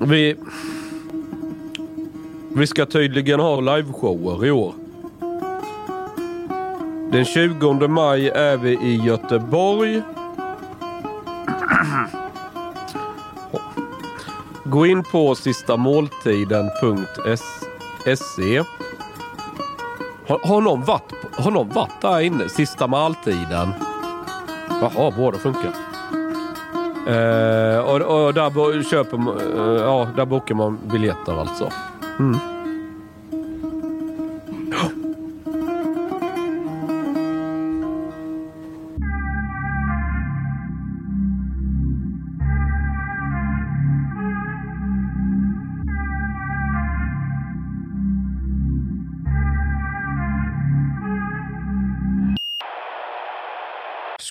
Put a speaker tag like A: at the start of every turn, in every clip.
A: Vi... Vi ska tydligen ha liveshower i år. Den 20 maj är vi i Göteborg. Gå in på sistamåltiden.se. Har, har, någon varit, har någon varit där inne? Sista måltiden? Jaha, båda funkar. Eh, och, och där, köper, man- eh, ja, där bokar man biljetter alltså. Mm.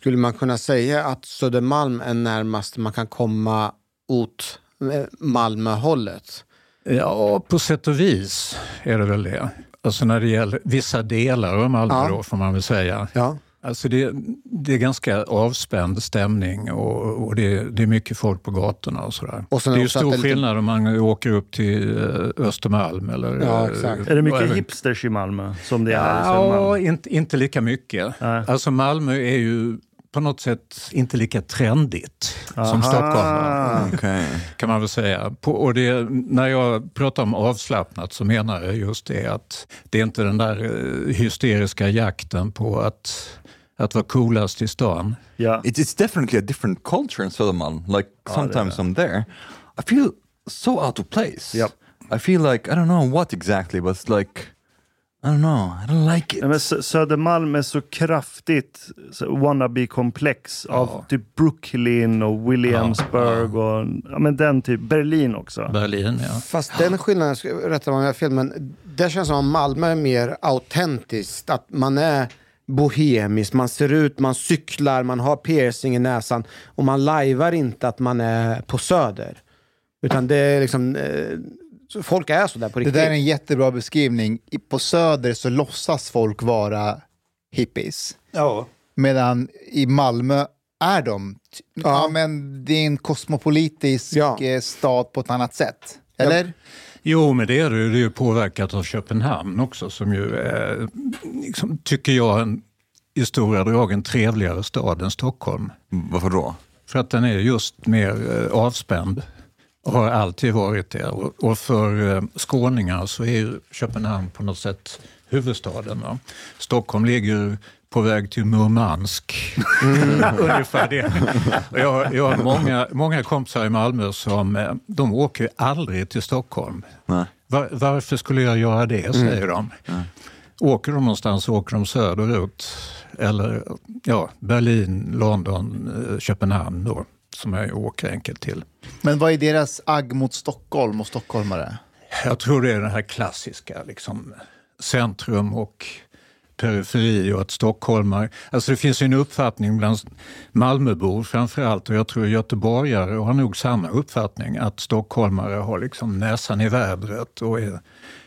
B: Skulle man kunna säga att Södermalm är närmast man kan komma åt eh, Malmöhållet?
C: Ja, på sätt och vis är det väl det. Alltså när det gäller vissa delar av Malmö
B: Ja.
C: då, får man väl säga.
B: Ja.
C: Alltså det, det är ganska avspänd stämning och, och det, det är mycket folk på gatorna och sådär.
B: Och
C: det är ju stor
B: lite-
C: skillnad om man åker upp till eh, Östermalm eller...
B: Ja,
C: eh,
B: exakt.
D: Är det mycket
C: eller-
D: hipsters i Malmö? Som det är
C: Ja, inte, inte lika mycket.
D: Nej.
C: Alltså Malmö är ju på något sätt inte lika trendigt som
D: Aha.
C: Stockholm.
E: Okej.
C: kan man väl säga. På, och det, när jag pratar om avslappnat så menar jag just det att det är inte den där eh, hysteriska jakten på att, att vara coolast i stan.
D: Ja.
E: It, it's definitely a different culture in Södermalm. Like sometimes I'm there, I feel so out of place.
D: Yep.
E: I feel like I don't know what exactly, but it's like I don't know. I don't like it.
D: Nej, men Sö- Södermalm är så kraftigt så wannabe-komplex av typ Brooklyn och Williamsburg och ja, men den typ, Berlin också.
C: Berlin, ja.
B: Fast den skillnaden, ska- rätta mig om jag har fel, men det känns som att Malmö är mer autentiskt. Att man är bohemisk, man ser ut, man cyklar, man har piercing i näsan och man lajvar inte att man är på Söder. Utan det är liksom, eh, så folk är så där på
F: Det
B: riktigt.
F: där är en jättebra beskrivning. I- På Söder så låtsas folk vara hippies.
C: Ja.
F: Medan i Malmö är de... Ja.
B: Ja.
F: men det är en kosmopolitisk
B: Ja.
F: eh, stad på ett annat sätt. Eller?
C: Jo, men det är det. ju. Det är ju påverkat av Köpenhamn också som ju är, liksom, tycker jag, en, i stora drag en trevligare stad än Stockholm.
E: Varför då?
C: För att den är just mer eh, avspänd har alltid varit det. Och, för eh, skåningar så är Köpenhamn på något sätt huvudstaden. Va? Stockholm ligger på väg till Murmansk. Ungefär det. Jag, jag har många, många kompisar i Malmö som eh, de åker aldrig till Stockholm.
E: Nej.
C: Var, varför skulle jag göra det, säger de. Åker de någonstans så åker de söderut. Eller ja, Berlin, London, eh, Köpenhamn då, som jag åker enkelt till.
F: Men vad är deras agg mot Stockholm och stockholmare?
C: Jag tror det är det här klassiska, liksom, centrum och periferi och att stockholmare... Alltså det finns ju en uppfattning bland Malmöbor framförallt och jag tror göteborgare har nog samma uppfattning att stockholmare har liksom näsan i vädret och är,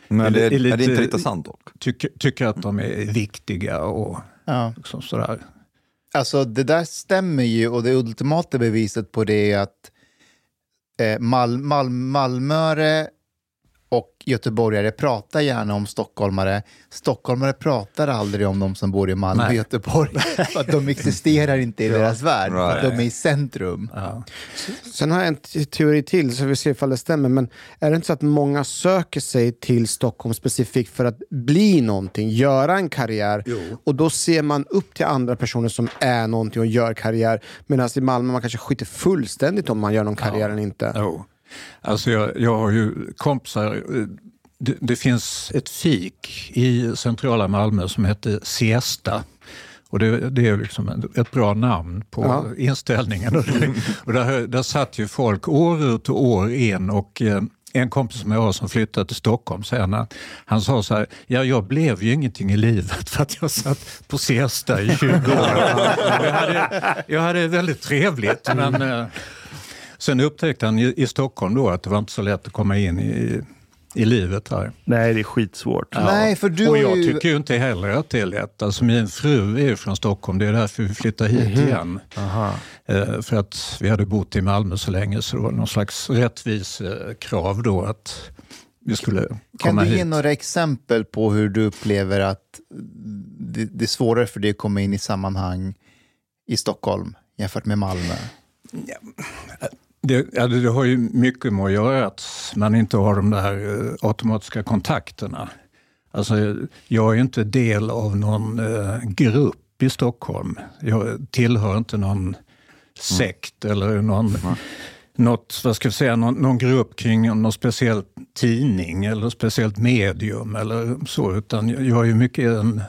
E: Men det, är,
C: är
E: är,
C: lite-
E: det inte lite sant dock?
C: tycker, tycker att de är viktiga och
F: Ja.
C: liksom sådär.
F: Alltså det där stämmer ju och det ultimata beviset på det är att eh, Mal, Mal, Malmöre och göteborgare pratar gärna om stockholmare. Stockholmare pratar aldrig om de som bor i Malmö och. Göteborg. För att de existerar inte i deras värld. För att
E: Right.
F: de är i centrum.
C: Ja.
B: Sen har jag en te- teori till, så vi ser ifall det stämmer. Men är det inte så att många söker sig till Stockholm specifikt för att bli någonting, göra en karriär? Och då ser man upp till andra personer som är någonting och gör karriär. Medan i Malmö man kanske skiter fullständigt om man gör någon karriär eller inte.
C: Jo. Alltså jag, jag har ju kompisar, eh, det, det finns ett fik i centrala Malmö som heter Siesta. Och det, det är liksom ett bra namn på
B: Ja.
C: inställningen. Och, där, där satt ju folk år ut och år in och eh, en kompis som jag har som flyttade till Stockholm sen, han, han sa så här, ja jag blev ju ingenting i livet för att jag satt på siesta i 20 år. jag, hade, jag hade väldigt trevligt men eh, sen upptäckte han i, i Stockholm då att det var inte så lätt att komma in i, i livet här.
D: Nej, det är skitsvårt.
C: Ja.
F: Nej, för du
C: och jag
F: ju-
C: tycker ju inte heller att det är lätt. Alltså min fru är ju från Stockholm, det är därför vi flyttade hit
F: Mhm.
C: igen.
D: Aha.
C: Eh, för att vi hade bott i Malmö så länge så det var någon slags rättvis eh, krav då att vi skulle
F: Kan
C: komma
F: du ge
C: hit.
F: några exempel på hur du upplever att det, det är svårare för dig att komma in i sammanhang i Stockholm jämfört med Malmö?
C: Det, ja, det har ju mycket med att göra att man inte har de där eh, automatiska kontakterna. Alltså, jag är inte del av någon eh, grupp i Stockholm. Jag tillhör inte någon sekt eller någon, något, vad ska jag säga, någon, någon grupp kring någon speciell tidning eller speciellt medium eller så. Utan jag är ju mycket en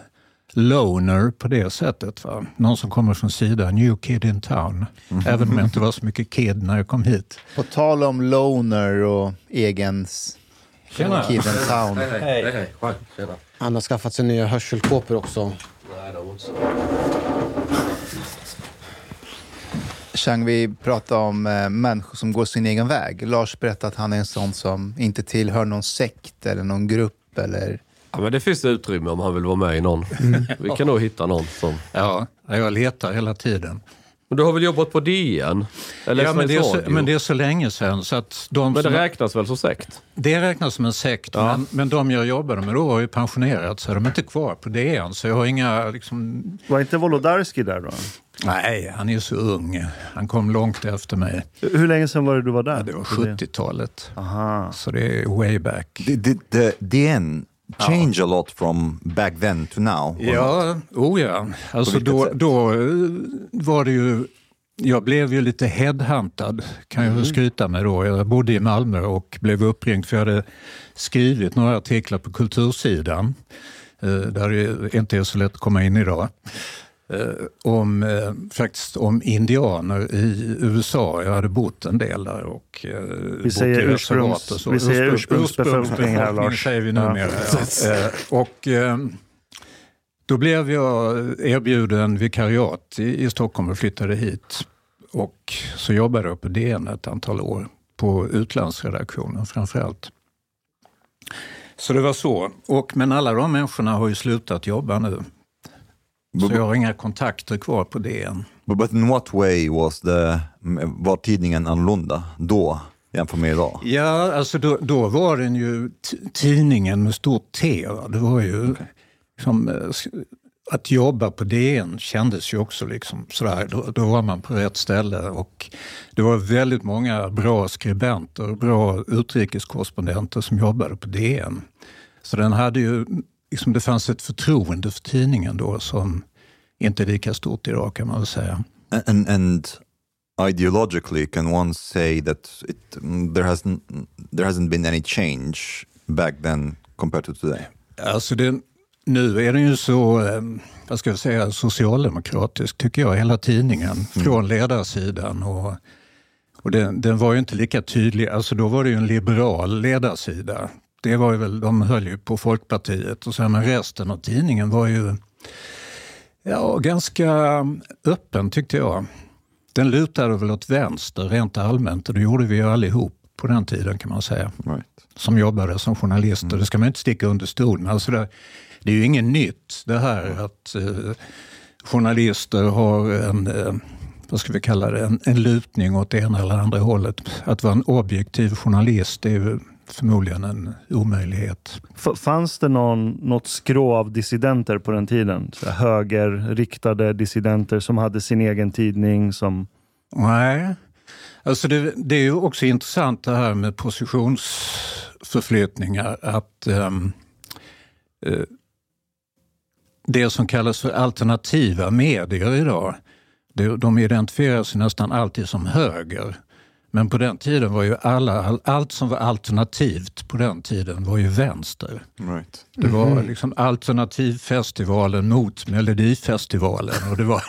C: loner på det sättet. Va? Någon som kommer från sidan, new kid in town. Även om jag inte var så mycket kid när jag kom hit.
F: På tal om loner och egen
C: Tjena.
F: kid in town.
A: Hej, hej. hej. Tjena.
B: Han har skaffat sig nya hörselkåpor också.
A: Nej.
F: Chang, vi pratar om eh, människor som går sin egen väg. Lars berättade att han är en sån som inte tillhör någon sekt eller någon grupp. Eller...
A: Ja, men det finns utrymme om han vill vara med i någon. Vi kan nog hitta någon som...
C: Ja, jag letar hela tiden.
A: Men du har väl jobbat på DN? Eller
C: Ja, men, det så, men det är så länge sedan så att de
A: Men det
C: som,
A: räknas väl som sekt?
C: det räknas som en sekt.
A: Ja.
C: Men, men de jag jobbade med då har ju pensionerat så de är inte kvar på DN. Så jag har inga liksom,
D: Var inte Wolodarski där då?
C: Nej, han är ju så ung. Han kom långt efter mig.
D: Hur länge sedan var det du var där?
C: Ja, det var 70-talet.
D: Aha.
C: Så det är way back.
E: DN change a lot from back then to now?
C: Ja, oh ja. Alltså då,
E: sätt?
C: då eh, var det ju... Jag blev ju lite headhuntad, kan jag väl skryta med då. Jag bodde i Malmö och blev uppringd för jag hade skrivit några artiklar på kultursidan, eh, där det inte är så lätt att komma in idag. Eh, om, eh, faktiskt om indianer i USA. Jag hade bott en del där och eh, bott
D: säger
C: i reservat och så.
D: vi säger
C: Ursprung-
D: ursprungsbefolkning här, Lars.
C: säger vi
D: Ja.
C: numera. Ja. Eh, och, då blev jag erbjuden vikariat i, i Stockholm och flyttade hit. Och så jobbade jag på DN ett antal år, på utlandsredaktionen framförallt. Så det var så. Och, men alla de människorna har ju slutat jobba nu. Så jag har inga kontakter kvar på DN.
E: But, but in what way was the, var tidningen annorlunda då jämfört med idag?
C: Ja, alltså då, då var den ju tidningen med stort T. Det var ju liksom, eh, s- att jobba på DN kändes ju också liksom sådär, då, då var man på rätt ställe och det var väldigt många bra skribenter, bra utrikeskorrespondenter som jobbade på DN. Så den hade ju, liksom, det fanns ett förtroende för tidningen då som inte är lika stort idag kan man väl säga.
E: And, and ideologically, can one say that it, mm, there, hasn't, there hasn't been any change back then compared to today?
C: Alltså det, nu är den ju så, eh, vad ska jag säga, socialdemokratisk tycker jag, hela tidningen. Från ledarsidan och, och den, den var ju inte lika tydlig. Alltså då var det ju en liberal ledarsida. Det var ju väl, de höll ju på Folkpartiet och så, men resten av tidningen var ju ja, ganska öppen tyckte jag. Den lutade väl åt vänster rent allmänt och det gjorde vi ju allihop på den tiden kan man säga
E: Right.
C: som jobbade som journalister. Det ska man inte sticka under stol med. Alltså det, det är ju inget nytt det här att eh, journalister har en, eh, vad ska vi kalla det, en, en lutning åt det ena eller andra hållet. Att vara en objektiv journalist det är ju förmodligen en omöjlighet.
D: Fanns det någon, något skrå av dissidenter på den tiden? Så högerriktade dissidenter som hade sin egen tidning som...
C: Nej, alltså det, det är ju också intressant det här med positionsförflyttningar. Att ehm, eh, det som kallas för alternativa medier idag, det, de identifierar sig nästan alltid som höger. Men på den tiden var ju alla, all, allt som var alternativt på den tiden var ju vänster.
E: Right.
C: Det var liksom alternativfestivalen mot Melodifestivalen. Och det, var,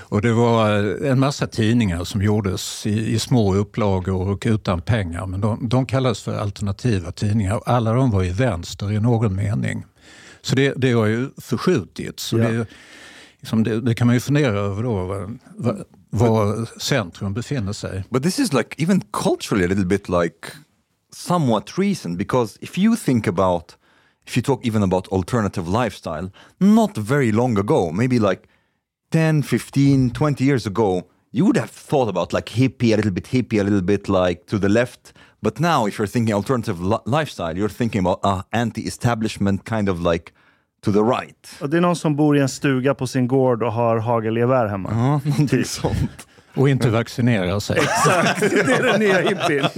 C: och det var en massa tidningar som gjordes i, i små upplagor och utan pengar. Men de, de kallas för alternativa tidningar och alla de var ju vänster i någon mening. Så det, det har ju förskjutits. Så
D: Ja.
C: det, liksom det, det kan man ju fundera över då, var, var, var centrum befinner sig.
E: But this is like even culturally a little bit like somewhat recent because if you think about, if you talk even about alternative lifestyle, not very long ago, maybe like 10, 15, 20 years ago, you would have thought about like hippie, a little bit hippie, a little bit like to the left. But now, if you're thinking alternative li- lifestyle, you're thinking about uh, anti-establishment, kind of like to the right.
D: Och det är någon som bor i en stuga på sin gård och har hagelgevär hemma.
E: Ja, någonting sånt.
C: Och inte vaccinera sig.
D: Exakt, det är den nya hippien.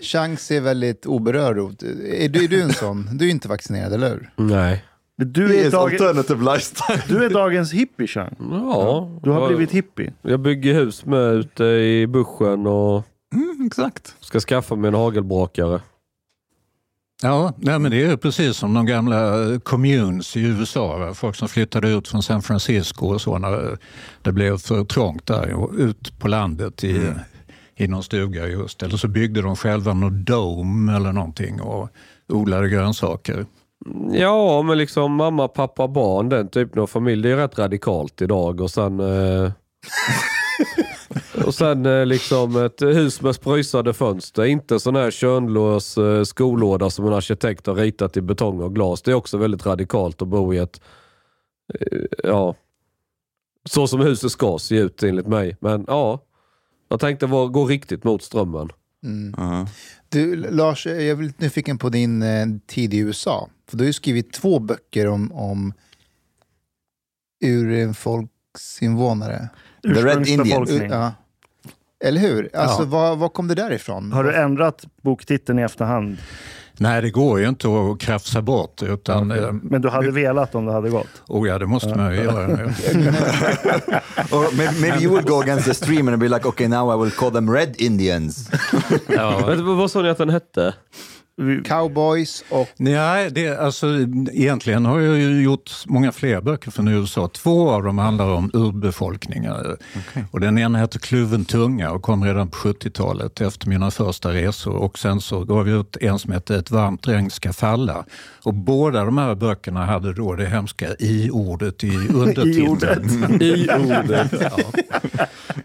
F: Chang ser väldigt oberörd. Är du, är du en sån? Du är inte vaccinerad, eller hur?
A: Nej.
D: Du är, dag, du är dagens hippie, Chang.
A: Ja.
D: Du har
A: jag-
D: blivit hippie.
A: Jag bygger hus med ute i buschen och
E: Mm, exakt.
A: ska skaffa mig en hagelbrakare.
C: Ja, nej, men det är precis som de gamla communes i USA. Folk som flyttade ut från San Francisco och så när det blev för trångt där ut på landet i, i någon stuga just. Eller så byggde de själva någon dome eller någonting och odlade grönsaker.
A: Ja, men liksom mamma, pappa, barn, den typen av familj. Det är rätt radikalt idag. Och sen, eh, och sen eh, liksom ett hus med spröjsade fönster. Inte sån här könlös eh, skolåda som en arkitekt har ritat i betong och glas. Det är också väldigt radikalt att bo i ett, eh, ja, så som huset ska se ut enligt mig. Men ja, jag tänkte vara- gå riktigt mot strömmen.
E: Ja.
F: Du, Lars, jag är lite nyfiken på din eh, tid i USA. För du har ju skrivit två böcker om, om urfolksinvånare.
E: The Red Indian.
D: Ursprungsbefolkning.
F: Ja. Eller hur? Alltså,
C: Ja.
F: var, var kom det där ifrån?
D: Har du ändrat boktiteln i efterhand?
C: Nej, det går ju inte att krafsa bort utan eh,
D: Men du hade velat om det hade gått?
C: oh ja, det måste man ju göra nu.
E: Or maybe, maybe you will go against the stream and be like, okay, now I will call them Red Indians.
A: Men, vad sa ni att den hette?
F: Cowboys och...
C: Nej, det, alltså, egentligen har jag ju gjort många fler böcker från USA. Två av dem handlar om urbefolkningar. Och den ena heter Kluven tunga och kom redan på 70-talet efter mina första resor. Och sen så gav jag ut en som heter Ett varmt regn ska falla. Och båda de här böckerna hade då det hemska i-ordet i undertiteln.
A: I ordet.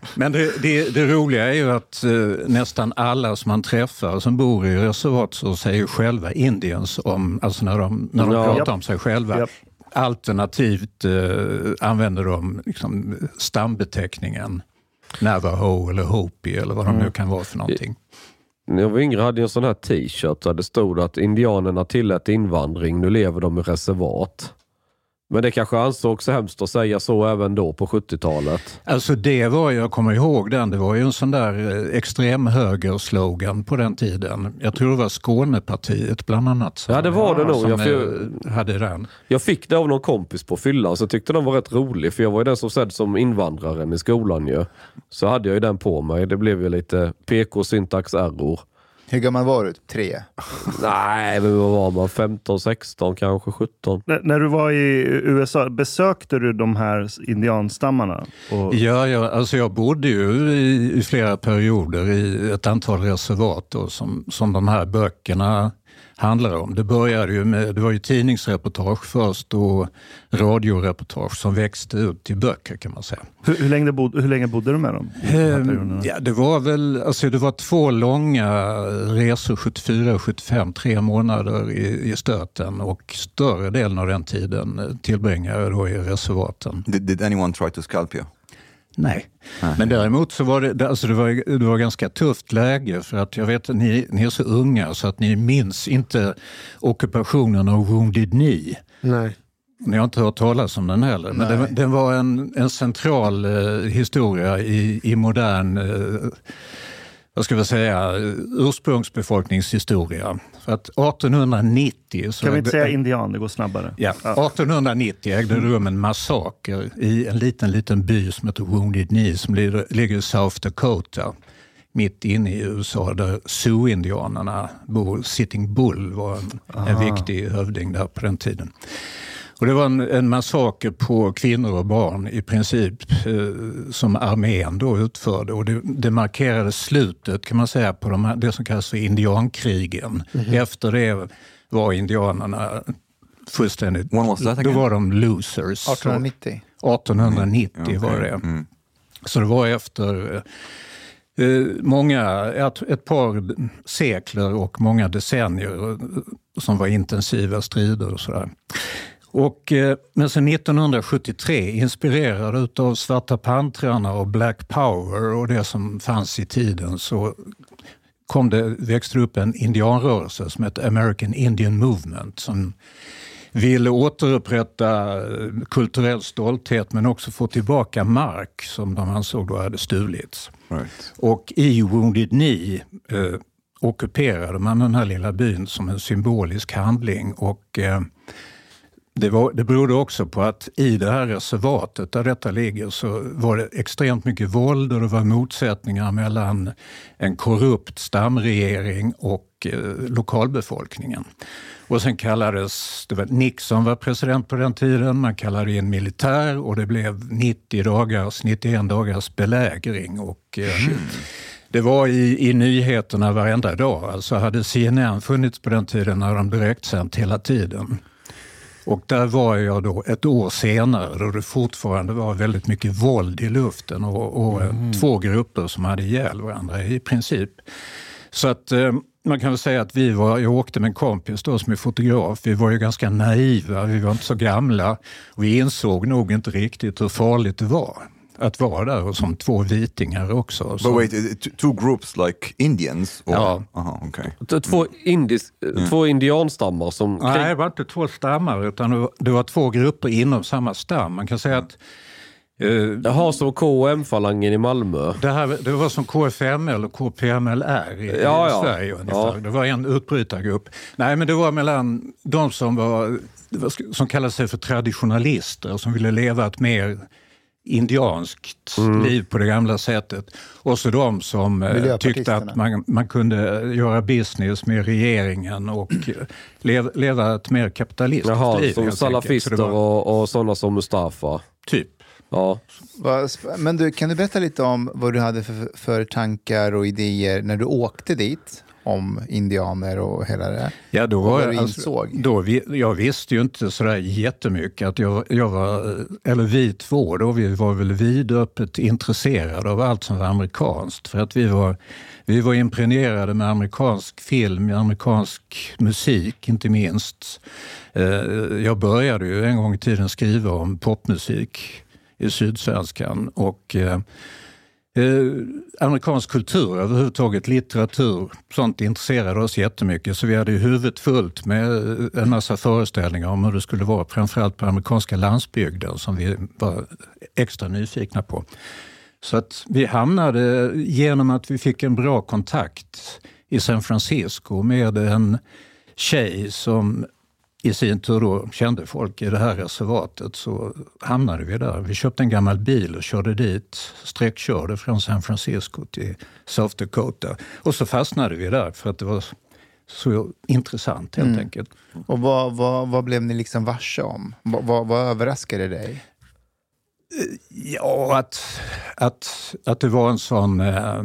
C: Men det, det, det roliga är ju att eh, nästan alla som man träffar som bor i reservat så säger själva indians om, alltså när de, när de
A: Ja.
C: pratar om sig själva.
D: Japp.
C: Alternativt eh, använder de liksom, stambeteckningen Navajo eller Hopi eller vad de nu kan vara för någonting.
A: När jag var yngre hade jag en sån här t-shirt där det stod att indianerna tillät invandring, nu lever de i reservat. Men det kanske ansågs så hemskt att säga så även då på 70-talet.
C: Alltså det var, jag kommer ihåg den, det var ju en sån där eh, extremhöger-slogan på den tiden. Jag tror det var Skånepartiet bland annat.
A: Ja, det var det nog.
C: Som
A: Jag
C: eh, hade den.
A: Jag fick det av någon kompis på fyllan så jag tyckte den var rätt rolig för jag var ju den som sedd som invandraren i skolan ju. Så hade jag ju den på mig. Det blev ju lite PK-syntax error.
F: Hur gammal var du? Tre?
A: Nej, men vad var man? 15, 16, kanske 17?
D: När, när du var i USA, besökte du de här indianstammarna? Och,
C: Ja, ja alltså jag bodde ju i, i flera perioder i ett antal reservat då, som, som de här böckerna handlar om. Det började ju med, det var ju tidningsreportage först och radioreportage som växte ut till böcker kan man säga.
D: hur, hur, länge bod, hur länge bodde du med dem?
C: Ehm? Ja, det var väl alltså det var två långa resor, 74 och 75, tre månader i, i stöten och större delen av den tiden tillbringade jag då i reservaten.
E: Did, did anyone try to scalp you?
C: Nej. Men däremot så var det, det- alltså det, var, det var ganska tufft läge för att jag vet att ni, ni är så unga så att ni minns inte ockupationen av Wounded Knee.
B: Nej.
C: Ni har inte hört talas om den heller, men den, den var en, en central eh, historia i, i modern eh, vad ska vi säga, ursprungsbefolkningshistoria. För att 1890... Så
D: Kan vi inte säga indian? Det går snabbare.
C: Ja, 1890 ägde det rum en massaker i en liten, liten by som heter Wounded Knee som ligger, ligger i South Dakota, mitt inne i USA, där Sioux-indianerna bor. Sitting Bull var en, en viktig hövding där på den tiden. Och det var en, en massaker på kvinnor och barn i princip eh, som armén då utförde. Och det, det markerade slutet kan man säga på de här, det som kallas för indiankrigen. Efter det var indianerna fullständigt...
E: When was that
C: Då
E: again?
C: var de losers.
F: 1890?
C: 1890 var
E: Okej.
C: det.
E: Mm.
C: Så det var efter eh, många, ett, ett par sekler och många decennier eh, som var intensiva strider och sådär. Och, eh, men sen 1973, inspirerad av Svarta pantrarna och Black Power och det som fanns i tiden, så kom det, växte upp en indianrörelse som hette American Indian Movement som ville återupprätta eh, kulturell stolthet men också få tillbaka mark som de ansåg då hade stulits. Right. Och i Wounded Knee eh, ockuperade man den här lilla byn som en symbolisk handling och eh, det, var, det berodde också på att i det här reservatet där detta ligger så var det extremt mycket våld och det var motsättningar mellan en korrupt stamregering och eh, lokalbefolkningen. Och sen kallades, det var Nixon var president på den tiden, man kallade in militär och det blev 90 dagars, 91 dagars belägring. Och, eh, det var i, i nyheterna varenda dag. Alltså hade CNN funnits på den tiden när de direktsänt hela tiden. Och där var jag då ett år senare då det fortfarande var väldigt mycket våld i luften och, och mm. två grupper som hade ihjäl varandra i princip. Så att eh, man kan väl säga att vi var, jag åkte med en kompis då som är fotograf, vi var ju ganska naiva, vi var inte så gamla vi insåg nog inte riktigt hur farligt det var att vara där och som två vitingar också.
E: But wait, two groups like Indians?
C: Or? Ja.
E: Aha, okay.
A: Två, indis, mm. två indianstammar som...
C: Nej, det var inte två stammar utan det var, det två grupper inom samma stam. Man kan säga att
A: Uh, Jaha, som KM-falangen i Malmö?
C: Det, här, det var som KFML och KPMLR i, ja, i Sverige ungefär. Ja. Det var en utbrytargrupp. Nej, men det var mellan de som, var, som kallade sig för traditionalister, som ville leva ett mer indianskt mm. liv på det gamla sättet. Och så de som eh, tyckte att man, man kunde göra business med regeringen och eh, leva, ett mer kapitalistiskt
A: Jaha,
C: liv.
A: Som salafister var... och, och sådana som Mustafa?
C: Typ.
A: Ja.
F: Men du, kan du berätta lite om vad du hade för, för tankar och idéer när du åkte dit? Om indianer och hela det
C: Ja, då var jag, alltså, då vi, jag visste ju inte sådär jättemycket. Att jag, jag var, eller vi två, då, vi var väl vidöppet intresserade av allt som var amerikanskt. För att vi var, vi var impregnerade med amerikansk film, amerikansk musik inte minst. Eh, jag började ju en gång i tiden skriva om popmusik i Sydsvenskan. Och, eh, amerikansk kultur överhuvudtaget, litteratur, sånt intresserade oss jättemycket. Så vi hade ju huvudet fullt med eh, en massa föreställningar om hur det skulle vara, framförallt på amerikanska landsbygden som vi var extra nyfikna på. Så att vi hamnade, genom att vi fick en bra kontakt i San Francisco med en tjej som i sin tur då kände folk i det här reservatet så hamnade vi där. Vi köpte en gammal bil och körde dit, sträckkörde från San Francisco till South Dakota. Och så fastnade vi där för att det var så intressant helt mm. enkelt.
F: Och vad, vad, vad blev ni liksom varse om? Vad, vad, vad överraskade dig?
C: Ja, att, att, att det var en sån... Eh,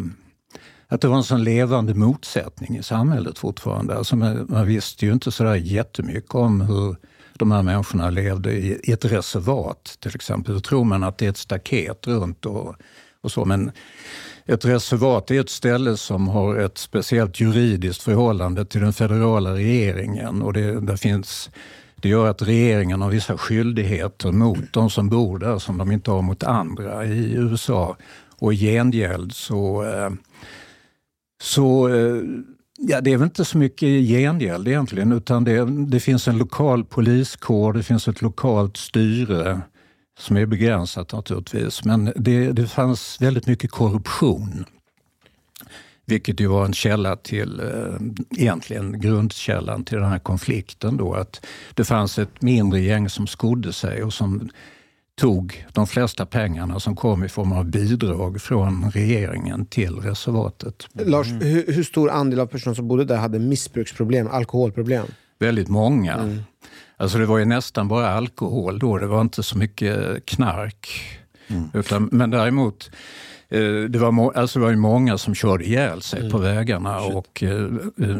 C: att det var en sån levande motsättning i samhället fortfarande. Alltså man, man visste ju inte sådär jättemycket om hur de här människorna levde i, i ett reservat till exempel. Då tror man att det är ett staket runt och, och så. Men ett reservat är ett ställe som har ett speciellt juridiskt förhållande till den federala regeringen. Och det, där finns, det gör att regeringen har vissa skyldigheter mot de som bor där som de inte har mot andra i USA. Och i gengäld så eh, så eh, ja, det är väl inte så mycket gengäld egentligen utan det, det finns en lokal poliskår, det finns ett lokalt styre som är begränsat naturligtvis. Men det, det fanns väldigt mycket korruption. Vilket ju var en källa till, eh, egentligen grundkällan till den här konflikten. Då, att det fanns ett mindre gäng som skodde sig och som tog de flesta pengarna som kom i form av bidrag från regeringen till reservatet.
B: Lars, hur, hur stor andel av personer som bodde där hade missbruksproblem, alkoholproblem?
C: Väldigt många. Mm. Alltså det var ju nästan bara alkohol då, det var inte så mycket knark. Mm. Utan, men däremot, eh, det var, alltså det var ju många som körde ihjäl sig mm. på vägarna. och eh, eh,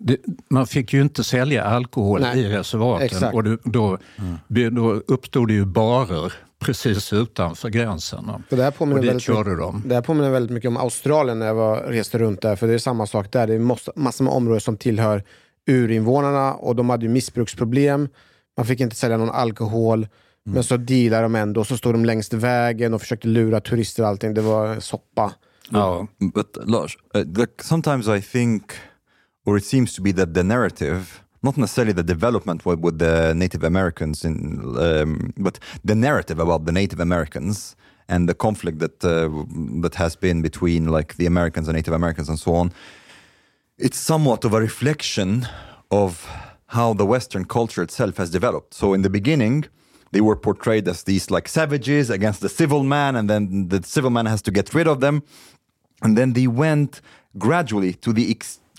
C: det, man fick ju inte sälja alkohol Nej. i reservaten Exakt. och det, då, mm. då uppstod det ju barer precis utanför gränsen.
B: det, här
C: Och
B: påminner
C: dit
B: väldigt mycket,
C: körde de.
B: det här påminner väldigt mycket om Australien när jag var, reste runt där. För det är samma sak där. Det är måste- massor med områden som tillhör urinvånarna och de hade ju missbruksproblem. Man fick inte sälja någon alkohol. Men så dealade de ändå. Så stod de längs vägen och försökte lura turister och allting. Det var soppa.
C: Ja.
E: But Lars, uh, like, sometimes I think, or it seems to be that the narrative, not necessarily the development with, the Native Americans, in, um, but the narrative about the Native Americans and the conflict that uh, that has been between like the Americans and Native Americans and so on. It's somewhat of a reflection of how the Western culture itself has developed. So in the beginning, they were portrayed as these like savages against the civil man, and then the civil man has to get rid of them and then they went gradually to the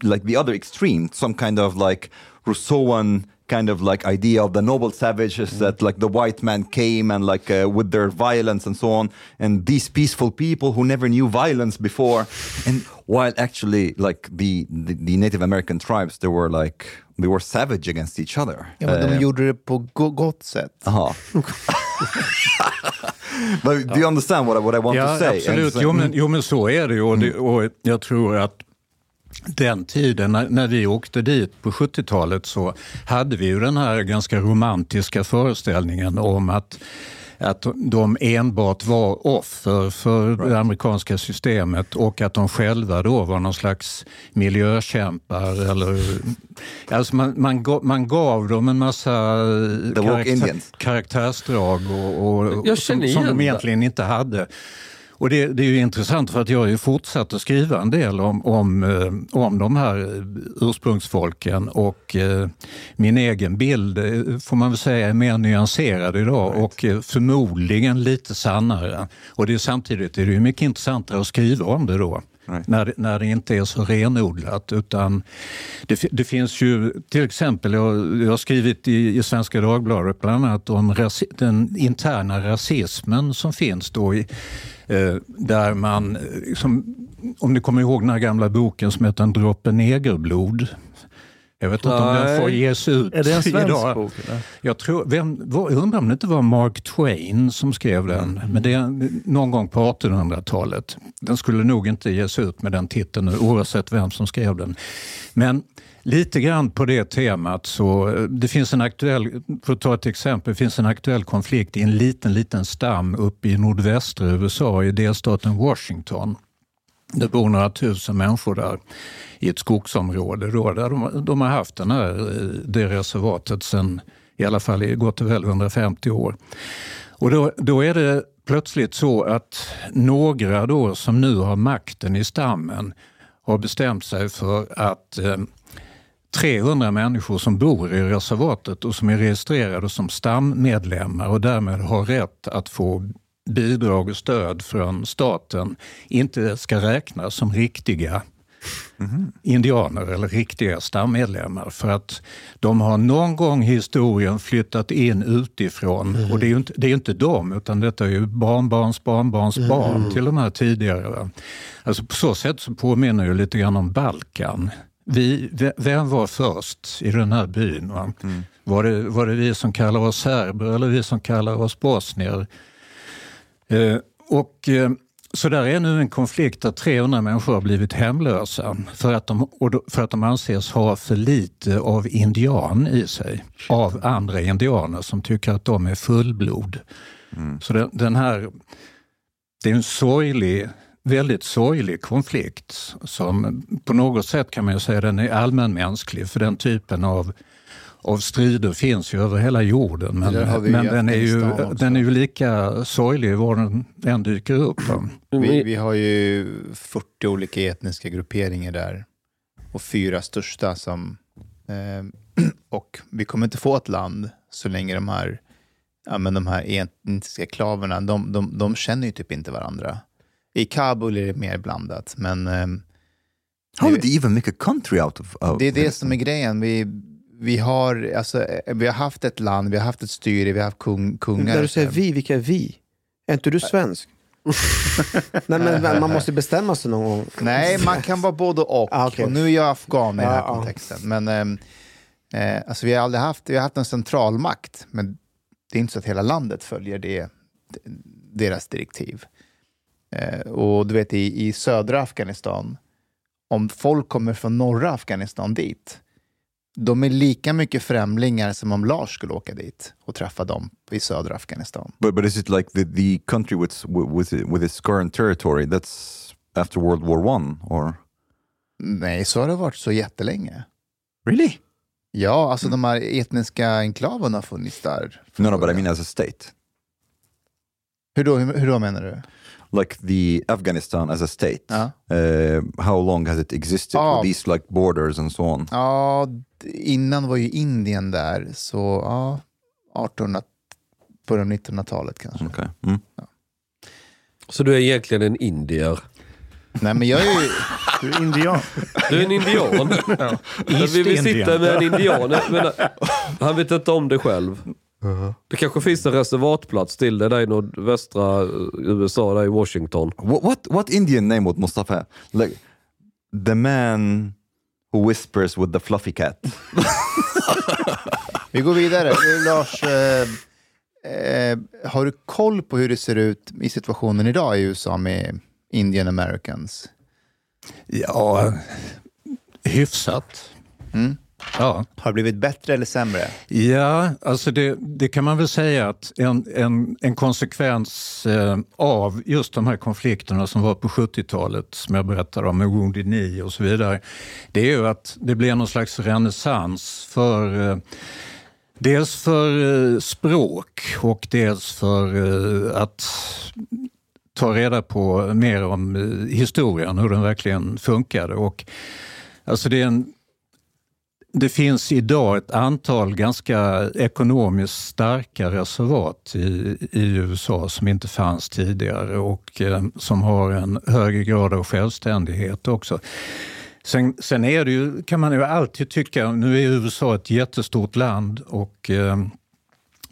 E: like the other extreme some kind of like rousseauan kind of like idea of the noble savages that like the white man came and like uh, with their violence and so on and these peaceful people who never knew violence before and while actually like the, the the native american tribes they were like they were savage against each other
F: Ja, men de
E: Uh,
F: gjorde det på go- gott sätt.
E: aha. but do you understand what I, what I want
C: Ja,
E: to say And
C: absolut.
E: so-
C: Jo men, jo, men så är det ju. Och, det, och jag tror att den tiden när, när vi åkte dit på 70-talet så hade vi ju den här ganska romantiska föreställningen om att att de enbart var offer för det amerikanska systemet och att de själva då var någon slags miljökämpar. Eller, alltså man, man, gav, man gav dem en massa
E: woke Indians.
C: karaktärsdrag och, och,
A: Jag
C: som, som de egentligen inte hade. Och det, det är ju intressant för att jag har ju fortsatt att skriva en del om, om, eh, om de här ursprungsfolken och eh, min egen bild eh, får man väl säga är mer nyanserad idag och eh, förmodligen lite sannare. Och det är samtidigt är det ju mycket intressantare att skriva om det då.
E: Right.
C: När, när det inte är så renodlat. Utan det, det finns ju till exempel, jag, jag har skrivit i, i Svenska Dagbladet bland annat om rasi, den interna rasismen som finns då i, eh, där man, eh, liksom, om ni kommer ihåg den här gamla boken som heter En droppe negerblod. Jag vet inte om den får ges ut
D: Är det en svensk
C: idag.
D: bok? Eller?
C: Jag, tror, vem, var, jag undrar om det inte var Mark Twain som skrev den, men det är någon gång på 1800-talet. Den skulle nog inte ges ut med den titeln oavsett vem som skrev den. Men lite grann på det temat så eh, det finns en aktuell, för att ta ett exempel, det finns en aktuell konflikt i en liten, liten stam uppe i nordvästra USA i delstaten Washington. Det bor några tusen människor där i ett skogsområde då, där de, de har haft den här, eh, det reservatet sedan i alla fall i gott och väl 150 år. Och då, då är det plötsligt så att några då som nu har makten i stammen har bestämt sig för att eh, 300 människor som bor i reservatet och som är registrerade som stammedlemmar och därmed har rätt att få bidrag och stöd från staten inte ska räknas som riktiga indianer eller riktiga stammedlemmar. För att de har någon gång i historien flyttat in utifrån. Och det är ju inte, det är inte de utan detta är ju barnbarns barnbarns barn till de här tidigare. Alltså på så sätt så påminner det lite grann om Balkan. Vi, ve- vem var först i den här byn? Va? Var, det, var det vi som kallar oss serber eller vi som kallar oss bosnier? Eh, och, eh, så där är nu en konflikt där 300 människor har blivit hemlösa för att, de, för att de anses ha för lite av indian i sig. Av andra indianer som tycker att de är fullblod. Så den, den här, det är en sorglig, väldigt sorglig konflikt som på något sätt kan man ju säga den är allmänmänsklig för den typen av av strider finns ju över hela jorden men, men den, är ju, den är ju lika sorglig var den än dyker upp. va.
F: Vi, vi har ju 40 olika etniska grupperingar där och fyra största som... Eh, och vi kommer inte få ett land så länge de här, ja, men de här etniska klaverna, de, de, de känner ju typ inte varandra. I Kabul är det mer blandat, men eh,
E: How they even make a country out of, of
F: det är det som är grejen. Vi, vi, har, alltså, eh, vi har haft ett land, vi har haft ett styre, vi har haft kung, kungar.
B: När du säger vi, vilka är vi? Är inte du svensk? Nej, men man måste bestämma sig någon gång.
F: Nej, man kan vara både och.
B: Ah, okej.
F: Och nu är jag afghan i den här kontexten. Men ehm, eh, alltså, vi har aldrig haft, vi har haft en centralmakt, men det är inte så att hela landet följer det, deras direktiv. Eh, och du vet i, i södra Afghanistan, om folk kommer från norra Afghanistan dit, de är lika mycket främlingar som om Lars skulle åka dit och träffa dem i södra Afghanistan.
E: But but is it like the, the country with with with its current territory that's after World War One or?
F: Nej, så har det varit så jättelänge.
E: Really?
F: Ja, alltså de här etniska enklaverna har funnits där.
E: No, no, but I mean as a state.
F: Hur då, hur, hur då menar du?
E: Like the Afghanistan as a state.
F: Ja.
E: Uh, how long has it existed?
F: Ah.
E: With these like borders and so on.
F: Ja, innan var ju Indien där, så ja, 1800, början av 1900-talet kanske.
E: Okay. Mm.
A: Så du är egentligen en indier?
F: Nej, men jag är ju...
D: Du är indian.
A: Du är en indian? Men vi, vi sitter med en indian. Menar, han vet inte om det själv. Det kanske finns en reservatplats till det där i nordvästra eh, USA, där i Washington.
E: What, what what Indian name would Mustafa? Like the man who whispers with the fluffy cat.
F: Vi går vidare. Lars, eh, eh, har du koll på hur det ser ut i situationen idag i USA med Indian Americans?
C: Ja, hyfsat.
F: Mm.
C: Ja.
F: Har det blivit bättre eller sämre?
C: Ja, alltså det, det kan man väl säga att en, en, en konsekvens eh, av just de här konflikterna som var på 70-talet, som jag berättade om med Wounded Knee och så vidare, det är ju att det blev någon slags renässans för eh, Dels för eh, språk och dels för eh, att ta reda på mer om eh, historien, hur den verkligen funkade. Och, alltså det är en det finns idag ett antal ganska ekonomiskt starka reservat i, i USA som inte fanns tidigare och eh, som har en högre grad av självständighet också. Sen, sen är det ju, kan man ju alltid tycka, nu är USA ett jättestort land och eh,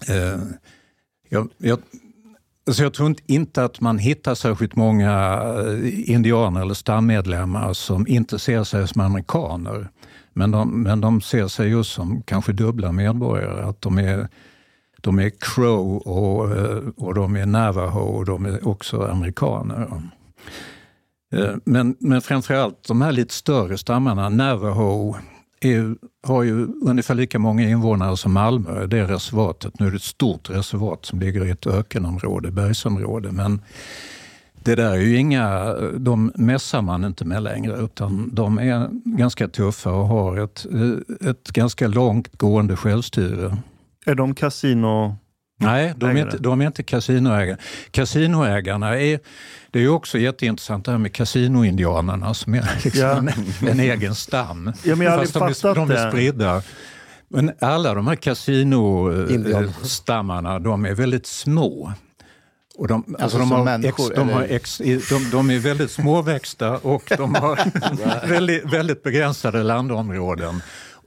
C: eh, jag, jag, alltså jag tror inte att man hittar särskilt många eh, indianer eller stammedlemmar som inte ser sig som amerikaner. Men de, men de ser sig just som kanske dubbla medborgare. Att de är, de är crow och, eh, och de är navajo och de är också amerikaner. Eh, men, men framförallt de här lite större stammarna, navajo, är, har ju ungefär lika många invånare som Malmö, det reservatet. Nu är det ett stort reservat som ligger i ett ökenområde, bergsområde. Men det där är ju inga, de mässar man inte med längre utan de är ganska tuffa och har ett, ett ganska långt gående självstyre.
D: Är de kasino...
C: Nej, de är,
D: Ägare.
C: inte, de är inte kasinoägare. Kasinoägarna är, det är ju också jätteintressant det här med kasinoindianerna som är liksom
D: Ja.
C: en, en egen stam.
D: Ja, men jag har
C: Fast de, är, de är spridda. Men alla de här kasinostammarna, de är väldigt små. Och de, alltså
F: Alltså
C: de, har ex, de, har ex, de, de är väldigt småväxta och de har väldigt, väldigt begränsade landområden.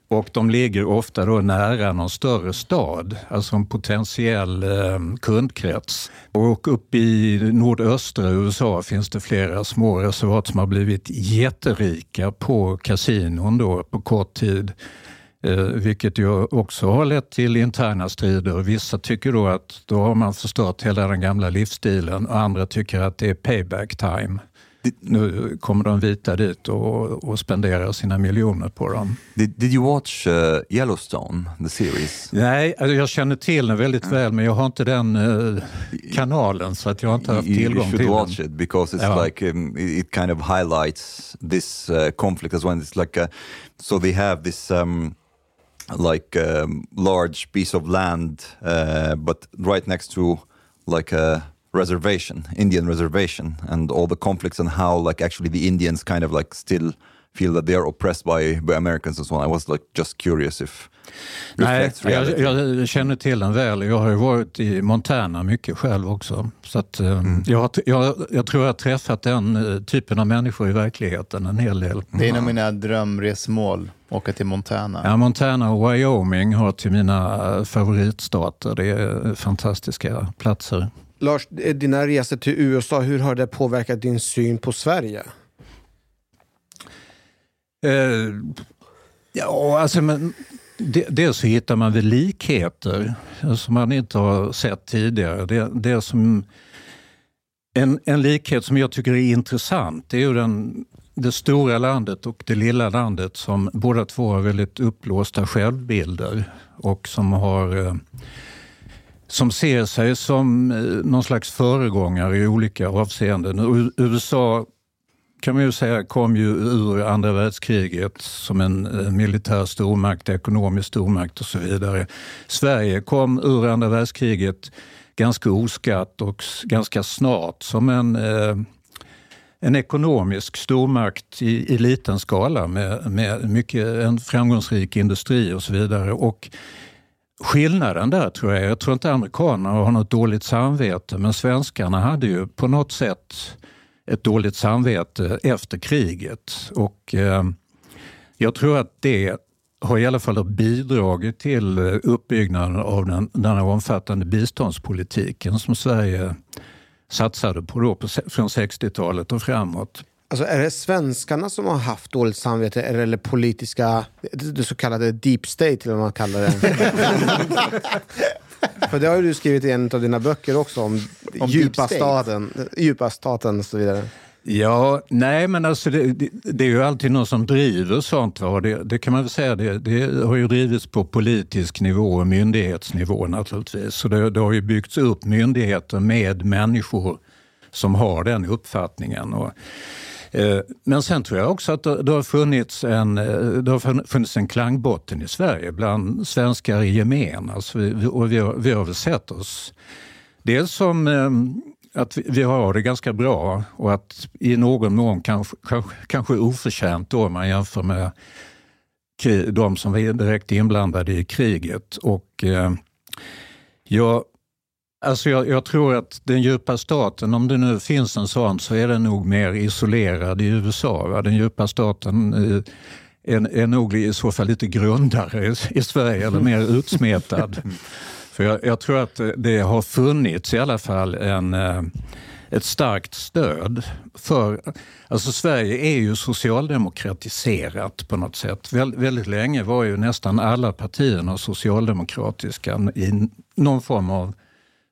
C: Och de ligger ofta då nära någon större stad, alltså en potentiell eh, kundkrets. Och uppe i nordöstra USA finns det flera små reservat som har blivit jätterika på kasinon då på kort tid. Eh, vilket ju också har lett till interna strider. Vissa tycker då att då har man förstört hela den gamla livsstilen och andra tycker att det är payback time. Nu kommer de vita dit och, och spenderar sina miljoner på dem.
E: Did, did you watch uh, Yellowstone, the series?
C: Nej, alltså jag känner till den väldigt väl men jag har inte den eh, kanalen så att jag har inte haft
E: you, you
C: tillgång
E: should
C: till
E: watch
C: den.
E: it because it's
C: Ja.
E: like um, it kind of highlights this uh, conflict as well. It's like a, so they have this um, like um, large piece of land, uh, but right next to like a reservation, Indian reservation, and all the conflicts and how like actually the Indians kind of like still feel that they are oppressed by, by Americans and so on. I was like just curious if
C: Nej, jag, jag känner till den väl. Jag har ju varit i Montana mycket själv också. Så att, eh,
E: Mm.
C: jag, har jag, jag tror jag har träffat den eh, typen av människor i verkligheten en hel del.
F: Det är en av mina drömresmål, åka till Montana.
C: Ja, Montana och Wyoming hör till mina eh, favoritstater. Det är fantastiska platser.
B: Lars, dina resor till USA, hur har det påverkat din syn på Sverige?
C: Eh, ja, alltså men det, dels så hittar man väl likheter som man inte har sett tidigare. Det, det som, en, en likhet som jag tycker är intressant det är ju den, det stora landet och det lilla landet som båda två har väldigt uppblåsta självbilder och som har eh, som ser sig som eh, någon slags föregångare i olika avseenden. USA kan man ju säga kom ju ur andra världskriget som en eh, militär stormakt, ekonomisk stormakt och så vidare. Sverige kom ur andra världskriget ganska oskatt och ganska snart som en, eh, en ekonomisk stormakt i, i liten skala med, med mycket, en framgångsrik industri och så vidare. Och Skillnaden där tror jag, jag tror inte amerikanerna har något dåligt samvete, men svenskarna hade ju på något sätt ett dåligt samvete efter kriget. Och eh, jag tror att det har i alla fall bidragit till uppbyggnaden av den, den här omfattande biståndspolitiken som Sverige satsade på då på, från 60-talet och framåt.
B: Alltså är det svenskarna som har haft dåligt samvete eller politiska, det så kallade deep state eller vad man kallar det? För det har du skrivit i en av dina böcker också om, om djupa, staten, djupa staten och så vidare.
C: Ja, nej men alltså det, det, det, är ju alltid någon som driver sånt. Va? Det, det kan man väl säga, det, det, har ju drivits på politisk nivå och myndighetsnivå naturligtvis. Så det, har ju byggts upp myndigheter med människor som har den uppfattningen. Och, Eh, men sen tror jag också att det, har funnits en, eh, det har funnits en klangbotten i Sverige bland svenskar i gemen. Alltså vi, och vi, har, vi har väl sett oss dels som ehm, att vi har det ganska bra och att i någon mån kanske, kanske, kanske oförtjänt då om man jämför med de som var direkt inblandade i kriget. Och, eh, jag, alltså jag, jag, tror att den djupa staten, om det nu finns en sån, så är den nog mer isolerad i USA. Va? Den djupa staten eh, är, är nog i så fall lite grundare i, i Sverige, eller mer utsmetad. För jag, jag, tror att det har funnits i alla fall en, eh, ett starkt stöd för... Alltså Sverige är ju socialdemokratiserat på något sätt. Vä väldigt länge var ju nästan alla partierna socialdemokratiska i någon form av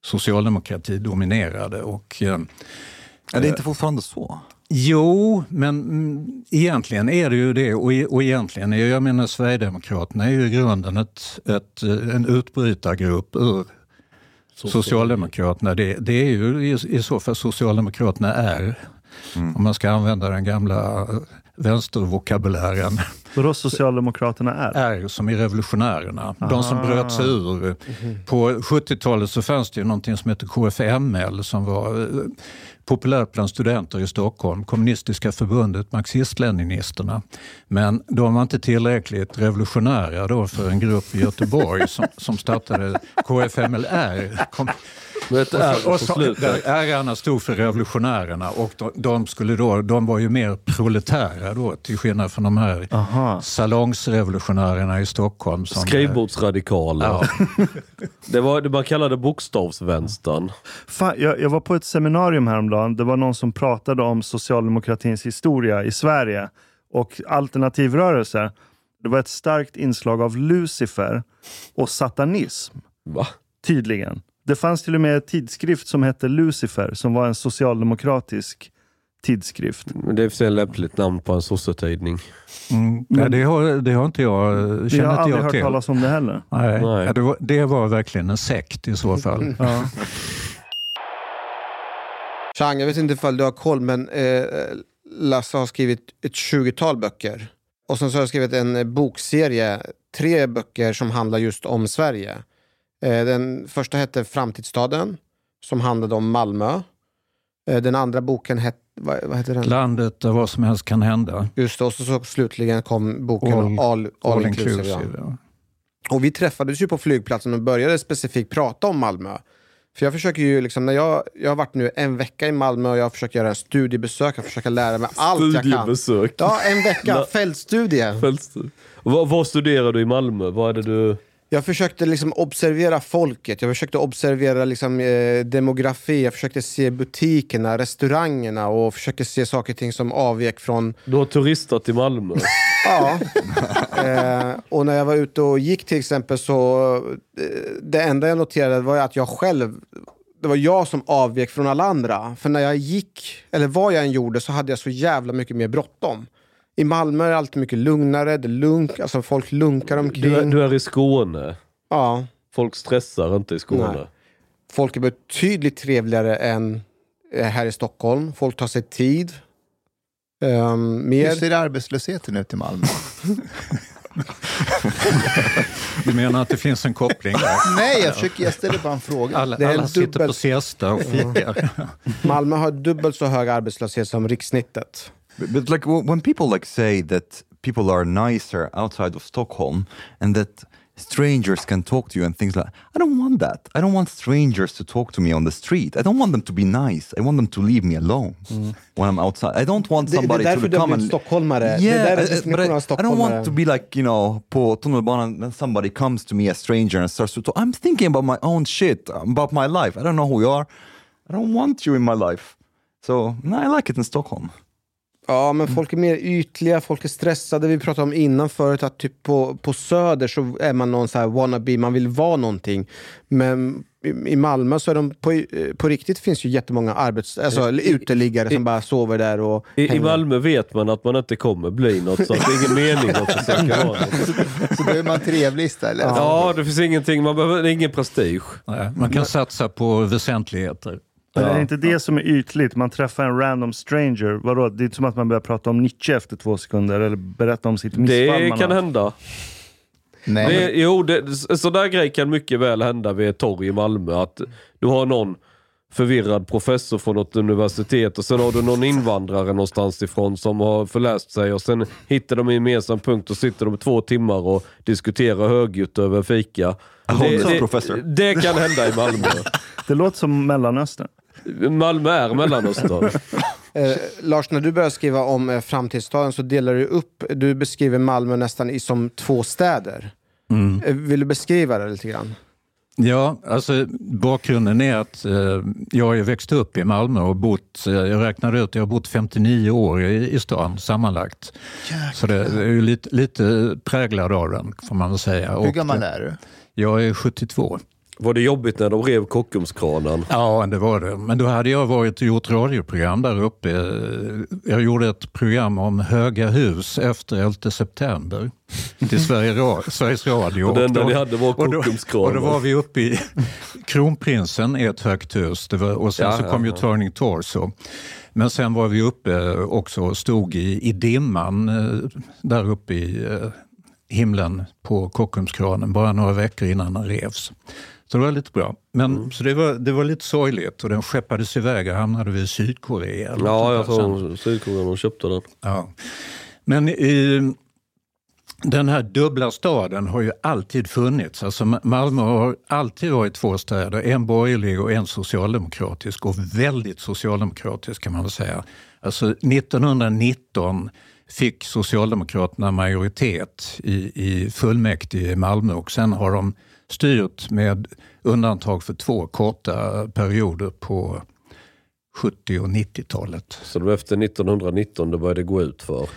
C: socialdemokrati dominerade. Och,
E: eh, är det inte fortfarande så?
C: Jo, men mm, egentligen är det ju det. Och, och egentligen är jag menar Sverigedemokraterna är ju i grunden ett, ett, en utbrytargrupp ur Socialdemokraterna. Det, det är ju i, i så fall Socialdemokraterna är. Mm. Om man ska använda den gamla vänstervokabulären.
D: Vadå Socialdemokraterna är?
C: Är som i revolutionärerna. Aha. De som bröt sig ur. På 70-talet så fanns det ju någonting som hette KFML som var eh, populärt bland studenter i Stockholm. Kommunistiska förbundet, marxist-leninisterna. Men de var inte tillräckligt revolutionära då för en grupp i Göteborg som, som startade KFMLR. Kom,
A: med ett R på slutet.
C: Ärarna stod för revolutionärerna och de, de, skulle då, de var ju mer proletära då till skillnad från de här Aha. salongsrevolutionärerna i Stockholm.
A: Som Skrivbordsradikaler. Ja. det var det man kallade bokstavsvänstern.
D: Fan, jag, jag var på ett seminarium häromdagen. Det var någon som pratade om socialdemokratins historia i Sverige och alternativrörelser. Det var ett starkt inslag av Lucifer och satanism.
A: Va?
D: Tydligen. Det fanns till och med en tidskrift som hette Lucifer som var en socialdemokratisk tidskrift.
A: Det är för ett lämpligt namn på en sossetidning.
C: Mm. Nej, det, har, det har inte jag känner Jag har
D: aldrig
C: jag
D: hört
C: till.
D: talas om det heller.
C: Nej. Nej. Ja, det, var, det, var, verkligen en sekt i så fall.
D: ja.
B: Chang, jag vet inte ifall du har koll, men eh, Lasse har skrivit ett 20-tal böcker. Och sen så har jag skrivit en bokserie, tre böcker som handlar just om Sverige. Eh, den första hette Framtidsstaden, som handlade om Malmö. Eh, den andra boken hette vad, vad heter den?
C: Landet där vad som helst kan hända.
B: Just det, och så, så slutligen kom boken All, all, all, all Inclusive. inclusive ja. Och vi träffades ju på flygplatsen och började specifikt prata om Malmö. För jag försöker ju liksom, när jag, jag har varit nu en vecka i Malmö och jag har försökt göra en studiebesök, jag försöker lära mig allt jag kan.
A: Studiebesök?
B: Ja, en vecka. Fältstudie.
A: Fältstudie. Vad, vad studerar du i Malmö? Vad är det du...
B: Jag försökte liksom observera folket, jag försökte observera liksom, eh, demografi, jag försökte se butikerna, restaurangerna och försökte se saker och ting som avvek från...
A: Du har turistat i Malmö?
B: Ja. Eh, och när jag var ute och gick till exempel så... Eh, det enda jag noterade var att jag själv... Det var jag som avvek från alla andra. För när jag gick, eller vad jag än gjorde, så hade jag så jävla mycket mer bråttom. I Malmö är det alltid mycket lugnare. Det är lunk, alltså folk lunkar omkring.
A: Du, är- du är i Skåne.
B: Ja.
A: Folk stressar inte i Skåne.
B: Nej. Folk är betydligt trevligare än eh, här i Stockholm. Folk tar sig tid. Um,
F: Hur
B: mer...
F: ser arbetslösheten ut i Malmö?
C: Du menar att det finns en koppling där?
F: Nej, jag, försöker, jag ställer bara en fråga.
C: Alla,
B: Det är en
C: alla sitter
B: dubbel-
C: på siesta och fikar.
B: Malmö har dubbelt så hög arbetslöshet som rikssnittet.
E: But, but like when people like say that people are nicer outside of Stockholm and that strangers can talk to you and things like I don't want that. I don't want strangers to talk to me on the street. I don't want them to be nice. I want them to leave me alone when I'm outside. I don't want
B: Det, det är
E: somebody to come and
B: stockholmare.
E: Yeah,
B: är uh, uh,
E: I- I- but I, I don't want to be like, you know, på tunnelbanan when somebody comes to me, a stranger, and starts to talk. I'm thinking about my own shit, about my life. I don't know who you are. I don't want you in my life. So, no, I like it in Stockholm.
B: Ja, men folk är mer ytliga, folk är stressade. Vi pratade om innan förut att typ på, på Söder så är man någon så här wannabe, man vill vara någonting. Men i, i Malmö så är de på, eh, på riktigt finns ju jättemånga arbets, alltså, uteliggare som bara sover där och
A: I, I. Malmö vet man att man inte kommer bli något, så att det är ingen mening att försöka vara något.
F: Så då är man trevlig istället.
A: Ja, det finns ingenting, man behöver, det är ingen prestige.
C: Nej, Man kan satsa på väsentligheter.
D: Men är det inte det som är ytligt? Man träffar en random stranger. Vadå? Det är inte som att man börjar prata om Nietzsche efter två sekunder eller berätta om sitt missfall
A: Det kan hända.
F: Nej,
A: Det, jo, det, så där grej kan mycket väl hända vid ett torg i Malmö. Att du har någon förvirrad professor från något universitet och sen har du någon invandrare någonstans ifrån som har förläst sig och sen hittar de en gemensam punkt och sitter de två timmar och diskuterar högljutt över fika.
E: Professor.
A: det, det kan hända i Malmö.
D: Det låter som Mellanöstern.
A: Malmö är Mellanöstern.
B: Eh, Lars, när du börjar skriva om eh, framtidsstaden så delar du upp, du beskriver Malmö nästan i, som två städer. Eh, vill du beskriva det lite grann?
C: Ja, alltså bakgrunden är att eh, jag har växt upp i Malmö och bott, eh, jag räknade ut, jag har bott 59 år i, i stan sammanlagt. Så det, är ju lite, lite präglad av den får man väl säga.
F: hur gammal
C: eh,
F: är du?
C: Jag är 72.
A: Var det jobbigt när de rev Kockumskranen?
C: Ja, det var det. Men då hade jag varit och gjort radioprogram där uppe. Jag gjorde ett program om höga hus efter 11 september till Sverige Ra- Sveriges Radio.
A: Och det enda ni hade var
C: och då,
A: Kockumskranen.
C: och då var vi uppe i Kronprinsen är ett högt hus var, och sen
A: Ja,
C: så
A: ja,
C: kom ju
A: ja.
C: Turning Torso. Men sen var vi uppe också och stod i, i dimman eh, där uppe i eh, himlen på Kockumskranen bara några veckor innan den revs. Så det var lite bra. Men,
A: Mm.
C: Så det var, det var lite sorgligt och den skeppades iväg och hamnade vid Sydkorea.
A: Ja, jag tror Sydkorea de köpte den.
C: Ja. Men i, den här dubbla staden har ju alltid funnits. Alltså Ma- Malmö har alltid varit två städer, en borgerlig och en socialdemokratisk och väldigt socialdemokratisk kan man väl säga. Alltså 1919 fick Socialdemokraterna majoritet i, i fullmäktige i Malmö och sen har de styrt med undantag för två korta perioder på 70 och 90-talet.
A: Så det var efter 1919 det började gå ut för.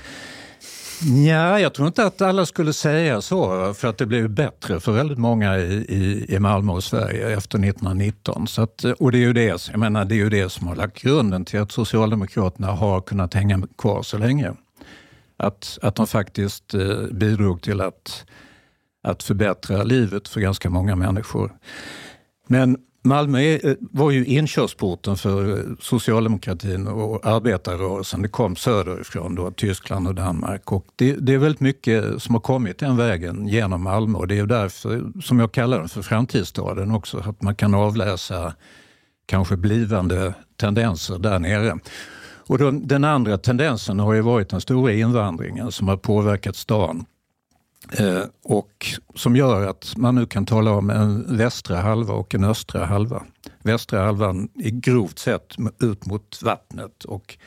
C: Ja, jag tror inte att alla skulle säga så, för att det blev bättre för väldigt många i, i, i Malmö och Sverige efter 1919. Så att, och det är, ju det, jag menar, det är ju det som har lagt grunden till att Socialdemokraterna har kunnat hänga kvar så länge. Att, att de faktiskt eh, bidrog till att, att förbättra livet för ganska många människor. Men Malmö eh, var ju inkörsporten för eh, socialdemokratin och arbetarrörelsen. Det kom söderifrån, då, Tyskland och Danmark. Och det, det är väldigt mycket som har kommit den vägen genom Malmö och det är därför som jag kallar den för framtidsstaden också. Att man kan avläsa kanske blivande tendenser där nere. Och då, den andra tendensen har ju varit den stora invandringen som har påverkat stan. Eh, och som gör att man nu kan tala om en västra halva och en östra halva. Västra halvan är grovt sett ut mot vattnet och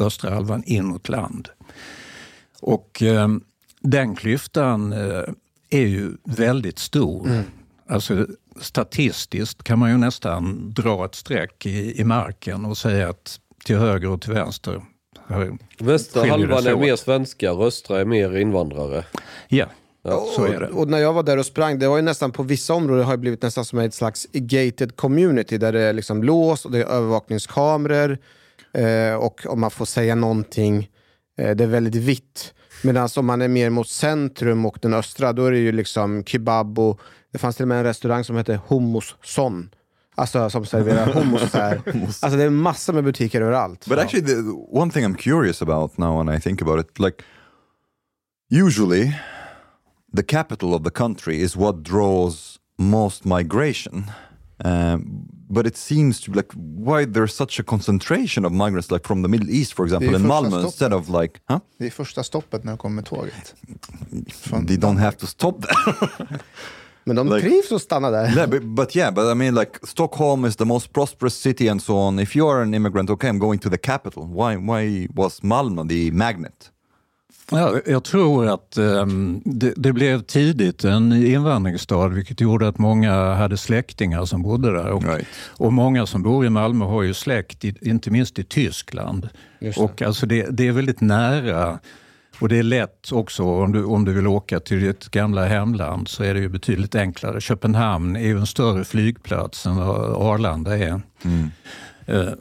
C: östra halvan in mot land. Och eh, den klyftan eh, är ju väldigt stor. Alltså statistiskt kan man ju nästan dra ett streck i, i marken och säga att till höger och till vänster
A: Västra halvan är mer svenskar, östra är mer invandrare.
C: Ja, så är det.
B: Och, och när jag var där och sprang, det var ju nästan på vissa områden har det blivit nästan som ett slags gated community där det är liksom lås och det är övervakningskameror eh, och om man får säga någonting, eh, det är väldigt vitt. Medan om man är mer mot centrum och den östra, då är det ju liksom kebab och det fanns till och med en restaurang som hette Hummus Son. Alltså som serverar hummus. så här. Alltså det är massor med butiker överallt.
E: But actually, the one thing I'm curious about now when I think about it, like usually the capital of the country is what draws most migration. Um, but it seems to be like why there's such a concentration of migrants, like from the Middle East, for example, in Malmö,
F: stoppet.
E: instead of like, huh?
F: Det är första stoppet när jag kommer med tåget. Från
E: They don't have to stop there.
B: Men de
E: Like-
B: trivs att stanna där.
E: yeah, but, but yeah, but I mean, like Stockholm is the most prosperous city and so on. If you are an immigrant, okay, I'm going to the capital. Why? Why was Malmö the magnet?
C: Ja, jag tror att ehm, det, det blev tidigt en invandringsstad vilket gjorde att många hade släktingar som bodde där. Och,
E: Right.
C: och många som bor i Malmö har ju släkt, i, inte minst i Tyskland. Och alltså det, det är väldigt nära och det är lätt också om du, om du vill åka till ditt gamla hemland så är det ju betydligt enklare. Köpenhamn är ju en större flygplats än vad Arlanda är. Mm.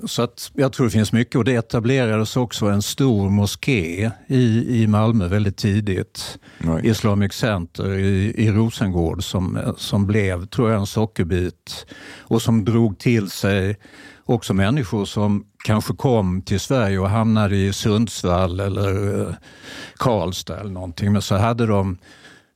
C: Så att jag tror det finns mycket och det etablerades också en stor moské i, i Malmö väldigt tidigt.
E: Right.
C: Islamic Center i, i Rosengård som, som blev, tror jag, en sockerbit och som drog till sig också människor som kanske kom till Sverige och hamnade i Sundsvall eller eh, Karlstad eller någonting. Men så hade de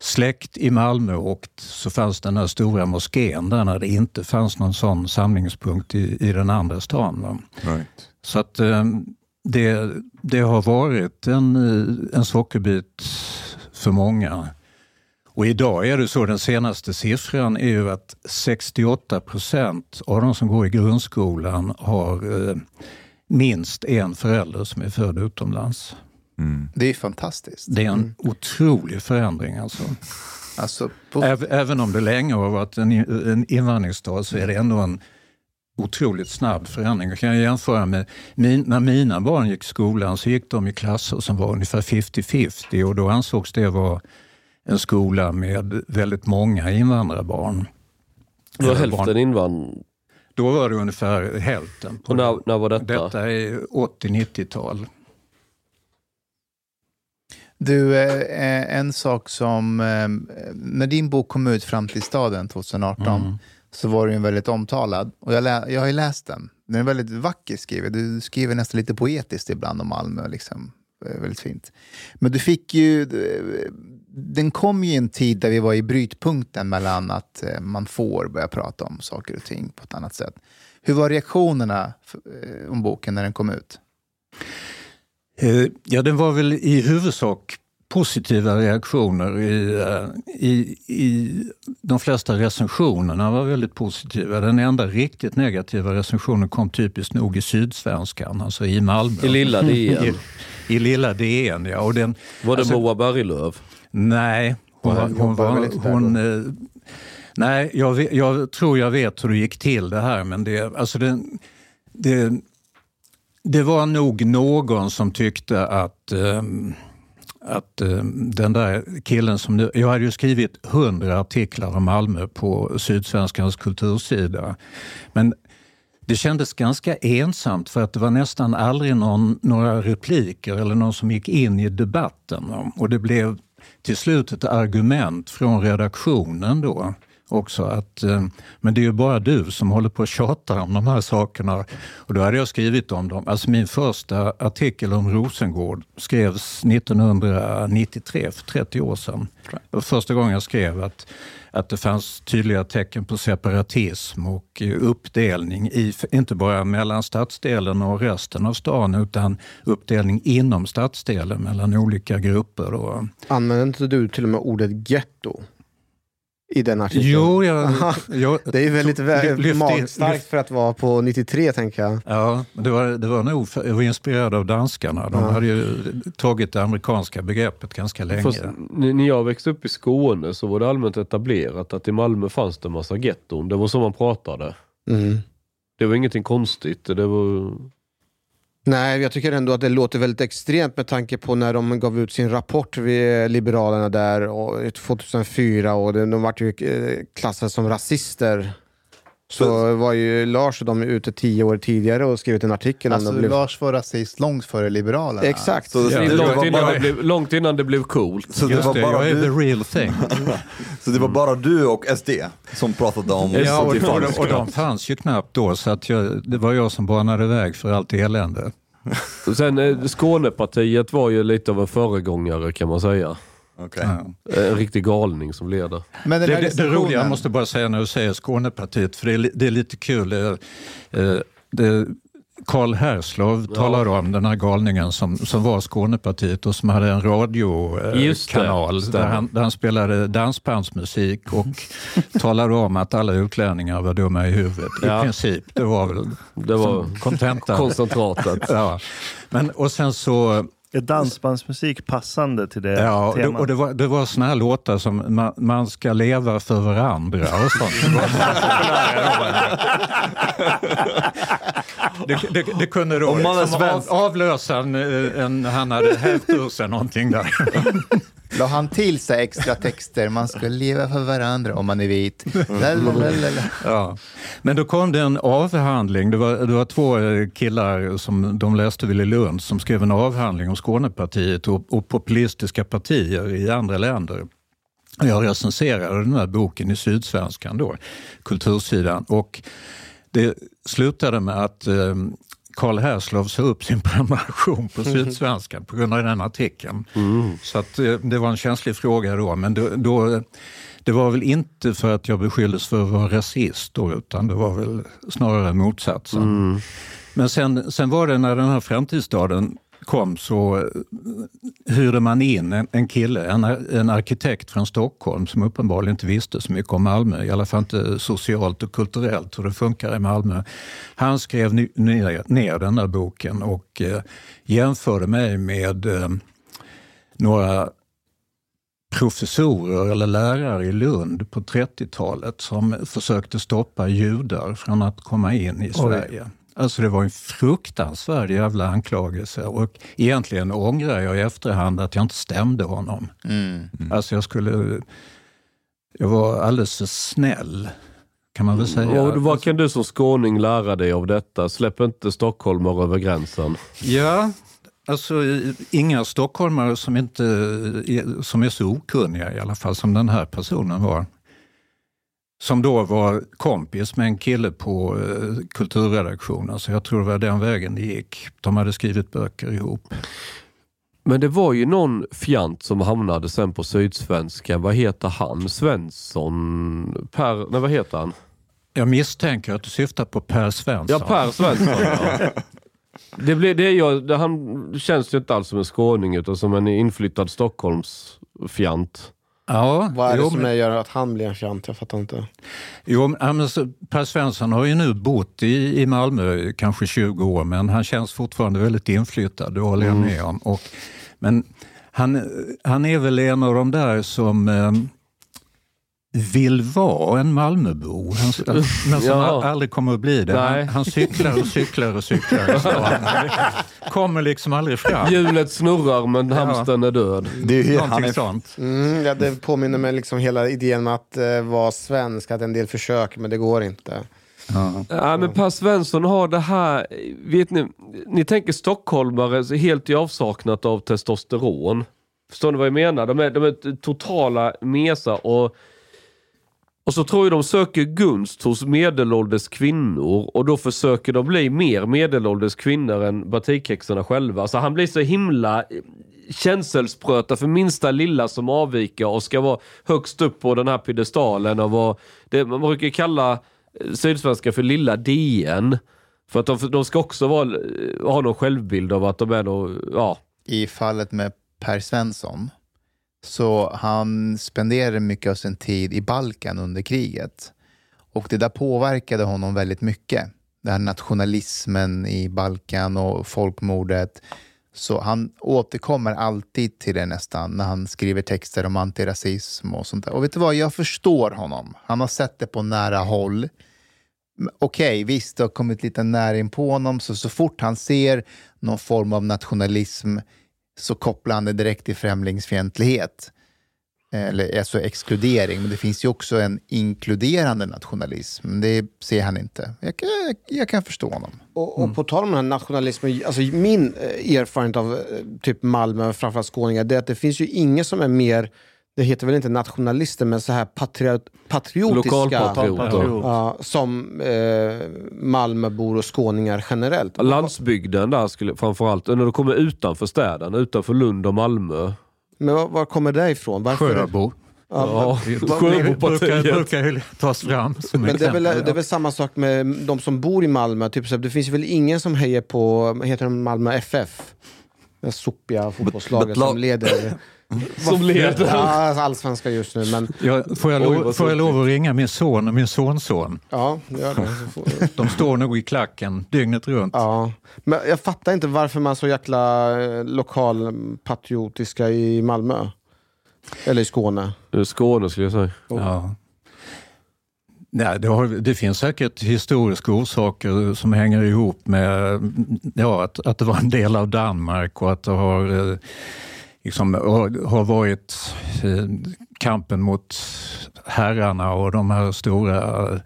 C: släkt i Malmö och så fanns den här stora moskén där när det inte fanns någon sån samlingspunkt i, i den andra stan.
E: Right.
C: Så att eh, det, det har varit en, eh, en sockerbit för många. Och idag är det så, den senaste siffran är ju att 68 procent av de som går i grundskolan har eh, minst en förälder som är född utomlands.
F: Det är fantastiskt.
C: Det är en otrolig förändring alltså.
F: Alltså, på,
C: Äv- Även om det länge har varit en, invandringsstad så är det ändå en otroligt snabb förändring. Jag kan jämföra med min, när mina barn gick i skolan så gick de i klasser som var ungefär 50-50 och då ansågs det vara en skola med väldigt många invandrarbarn.
A: Det var hälften
C: barn.
A: invand...
C: Då var det ungefär hälften. På
A: Och när, när var detta?
C: Detta är 80-90-tal.
F: Du, eh, en sak som... Eh, när din bok kom ut fram till staden 2018 så var den väldigt omtalad. Och jag, lä, jag har ju läst den. Den är väldigt vacker skriven. Du skriver nästan lite poetiskt ibland om Malmö. Liksom. Eh, Väldigt fint. Men du fick ju... eh, Den kom ju i en tid där vi var i brytpunkten mellan att eh, man får börja prata om saker och ting på ett annat sätt. Hur var reaktionerna eh, om boken när den kom ut?
C: Eh, Ja, den var väl i huvudsak positiva reaktioner. I, eh, i, i, de flesta recensionerna var väldigt positiva. Den enda riktigt negativa recensionen kom typiskt nog i Sydsvenskan, alltså i Malmö.
A: I lilla DN.
C: I, i lilla DN, ja. Och den,
A: Var det
C: Alltså-
A: Moa Berglöf?
C: nej, hon,
B: Hon
C: var- hon, var, hon, eh, nej jag, jag tror jag vet hur det gick till det här, men det, alltså det, det, det var nog någon som tyckte att ehm, att eh, den där killen som nu... Jag hade ju skrivit hundra artiklar om Malmö på Sydsvenskans kultursida. Men det kändes ganska ensamt för att det var nästan aldrig någon, några repliker eller någon som gick in i debatten. Och det blev till slut ett argument från redaktionen då också att eh, men det är ju bara du som håller på och tjatar om de här sakerna. Och då hade jag skrivit om dem. Alltså min första artikel om Rosengård skrevs 1993, för 30 år sedan. Det var första gången jag skrev att, att det fanns tydliga tecken på separatism och eh, uppdelning, i, inte bara mellan stadsdelen och resten av stan utan uppdelning inom stadsdelen mellan olika grupper. Och,
B: Använder inte du till och med ordet getto i den artikeln?
C: jo, jag, jag,
B: Det är väldigt
C: lyft
B: magstarkt
C: lyft-
B: för att vara på 93 tänker jag.
C: Ja, det var, det var nog för, jag var inspirerad av danskarna. De
B: Ja.
C: hade ju tagit det amerikanska begreppet ganska länge.
A: Fast, när jag växte upp i Skåne så var det allmänt etablerat att i Malmö fanns det en massa getton. Det var så man pratade.
B: Mm.
A: Det var ingenting konstigt. Det var...
B: Nej, jag tycker ändå att det låter väldigt extremt med tanke på när de gav ut sin rapport vid Liberalerna där och 2004 och de, vart ju eh, klassade som rasister. Så var ju Lars och de ute tio år tidigare och skrivit en artikel
F: Alltså,
B: om det. Blev...
F: Lars var rasist långt före Liberalerna.
B: Exakt.
E: Så det,
A: Det
E: det,
A: långt, innan
E: bara,
A: det blev, långt innan det blev coolt.
E: så det
C: Just
E: var
C: det,
E: bara
C: jag är the
E: du,
C: real thing.
E: så det var bara du och SD som pratade om
C: Ja, och, och, och de fanns ju knappt då, så att jag, det var jag som banade väg för allt elände.
A: Sen eh, Skånepartiet var ju lite av en föregångare kan man säga.
E: Okej.
C: Ja.
A: En riktig galning som leder.
F: Men
C: Det, det, det roliga, jag måste bara säga när du säger Skånepartiet, för det är, det är lite kul. Eh, eh, det, Karl Herslov talade om den här galningen som, som var Skånepartiet och som hade en radiokanal där han, där han spelade dansbandsmusik och talade om att alla utlänningar var dumma i huvudet.
A: Ja.
C: I princip, det var väl
A: Det var
C: kontentan.
A: koncentratet.
C: Ja. Men, och sen så
D: Är dansbandsmusik passande till det
C: Ja, och det,
D: temat?
C: och det var, det var såna här låtar som man, man ska leva för varandra och sånt. Det, det, det, kunde då
E: Om man är
C: liksom av, avlösa en, en, han hade hävt ur sig någonting där.
F: La han till sig extra texter? Man ska leva för varandra om man är vit. Lalalala.
C: Ja. Men då kom det en avhandling. Det var, det var två eh, killar som de läste väl i Lund som skrev en avhandling om Skånepartiet och, och populistiska partier i andra länder. Jag recenserade den här boken i Sydsvenskan då, kultursidan. Och det slutade med att eh, Karl Herslov sa upp sin prenumeration på Sydsvenskan på grund av den artikeln. Så att, eh, det var en känslig fråga då, men då, då, det var väl inte för att jag beskylldes för att vara rasist då, utan det var väl snarare motsatsen. Men sen, sen var det när den här framtidsstaden kom så eh, hyrde man in en, en kille, en, en arkitekt från Stockholm som uppenbarligen inte visste så mycket om Malmö, i alla fall inte socialt och kulturellt hur det funkar i Malmö. Han skrev ner, ner den här boken och eh, jämförde mig med eh, några professorer eller lärare i Lund på 30-talet som försökte stoppa judar från att komma in i Sverige. Alltså det var en fruktansvärd jävla anklagelse och egentligen ångrar jag i efterhand att jag inte stämde honom.
F: Mm.
C: Alltså jag skulle... Jag var alldeles för snäll, kan man väl säga.
A: Och vad kan du som skåning lära dig av detta? Släpp inte stockholmare över gränsen.
C: Ja, alltså inga stockholmare som, inte, som är så okunniga i alla fall som den här personen var. Som då var kompis med en kille på eh, kulturredaktionen, så jag tror det var den vägen det gick. De hade skrivit böcker ihop.
A: Men det var ju någon fjant som hamnade sen på Sydsvenska. Vad heter han? Svensson? Per... Nej, vad heter han?
C: Jag misstänker att du syftar på Per Svensson.
A: Ja, Per Svensson. ja. Det blir, det är jag, det, han känns ju inte alls som en skåning utan som en inflyttad Stockholmsfjant.
C: Ja,
B: Vad är det
C: jo,
B: som
C: men-
B: gör att han blir en fjant? Jag fattar inte.
C: Jo, alltså, Per Svensson har ju nu bott i, i Malmö kanske 20 år, men han känns fortfarande väldigt inflyttad, det håller jag med om. Och, men han, han är väl en av de där som eh, vill vara en Malmöbo, han, men som
A: Ja.
C: aldrig kommer att bli det. Han, han cyklar och cyklar och cyklar. Han kommer liksom aldrig fram.
A: Hjulet snurrar men hamstern är död.
E: Det är ju, han
C: Någonting
E: är,
C: sånt.
B: Mm, ja, det påminner mig liksom hela idén med att eh, vara svensk, att en del försöker men det går inte.
C: Ja.
A: Ja, men Per Svensson har det här, vet ni, ni tänker stockholmare helt i avsaknad av testosteron. Förstår ni vad jag menar? De är, de är totala mesa och, och så tror jag de söker gunst hos medelålders kvinnor och då försöker de bli mer medelålders kvinnor än batikhäxorna själva. Så han blir så himla eh, känselspröta för minsta lilla som avviker och ska vara högst upp på den här piedestalen och vara, det man brukar kalla eh, Sydsvenska för lilla DN. För att de, de ska också vara, eh, ha någon självbild av att de är då, ja.
F: I fallet med Per Svensson, så han spenderade mycket av sin tid i Balkan under kriget. Och det där påverkade honom väldigt mycket. Den här nationalismen i Balkan och folkmordet. Så han återkommer alltid till det nästan när han skriver texter om antirasism och sånt där. Och vet du vad, jag förstår honom. Han har sett det på nära håll. Okej, Okej, visst, det har kommit lite näring på honom, så så fort han ser någon form av nationalism så kopplar han det direkt till främlingsfientlighet. Eller alltså exkludering, men det finns ju också en inkluderande nationalism. Det ser han inte. Jag, kan- jag, jag kan förstå honom.
B: Och, och på tal om den här nationalismen, alltså min eh, erfarenhet av eh, typ Malmö, framförallt skåningar, det är att det finns ju ingen som är mer, det heter väl inte nationalister, men så här patriot, patriotiska.
A: Lokalpatrioter.
D: Patriot.
B: Ja, som eh, Malmöbor och skåningar generellt.
A: Landsbygden där, skulle, framförallt när du kommer utanför städerna, utanför Lund och Malmö.
B: Men var, var kommer det ifrån? Varför?
C: Sjöbo.
A: Ja,
C: brukar,
A: Sjöbopartiet.
C: brukar ju tas fram som
B: Men det är, väl,
C: exempel.
B: det är väl samma sak med de som bor i Malmö. Typ så det finns väl ingen som hejar på heter de, Malmö FF? Det sopiga fotbollslaget
E: but lo-
B: som leder
A: Som leder.
B: ja, alltså allsvenskan just nu. Men
C: Ja, får, jag lov, får jag lov att ringa min son och min sonson?
B: ja, gör det.
C: De står nog i klacken dygnet runt.
B: Ja. Men jag fattar inte varför man är så jäkla eh, lokalpatriotiska i Malmö. Eller i Skåne.
A: Skåne skulle jag säga.
C: Ja. Nej, det, har, det finns säkert historiska orsaker som hänger ihop med ja, att, att det var en del av Danmark och att det har, eh, liksom, har, varit eh, kampen mot herrarna och de här stora eh,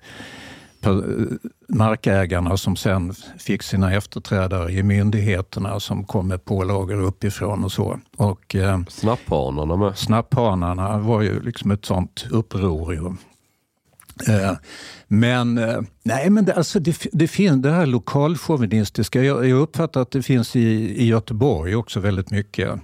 C: per- markägarna som sen fick sina efterträdare i myndigheterna som kom med pålagor uppifrån och så. Och, eh,
A: Snapphanarna med.
C: Snapphanarna var ju liksom ett sånt uppror. Ju. Eh, Men, eh, nej, men det, alltså det, det, finns det här lokalchauvinistiska, jag, jag uppfattar att det finns i, i Göteborg också väldigt mycket.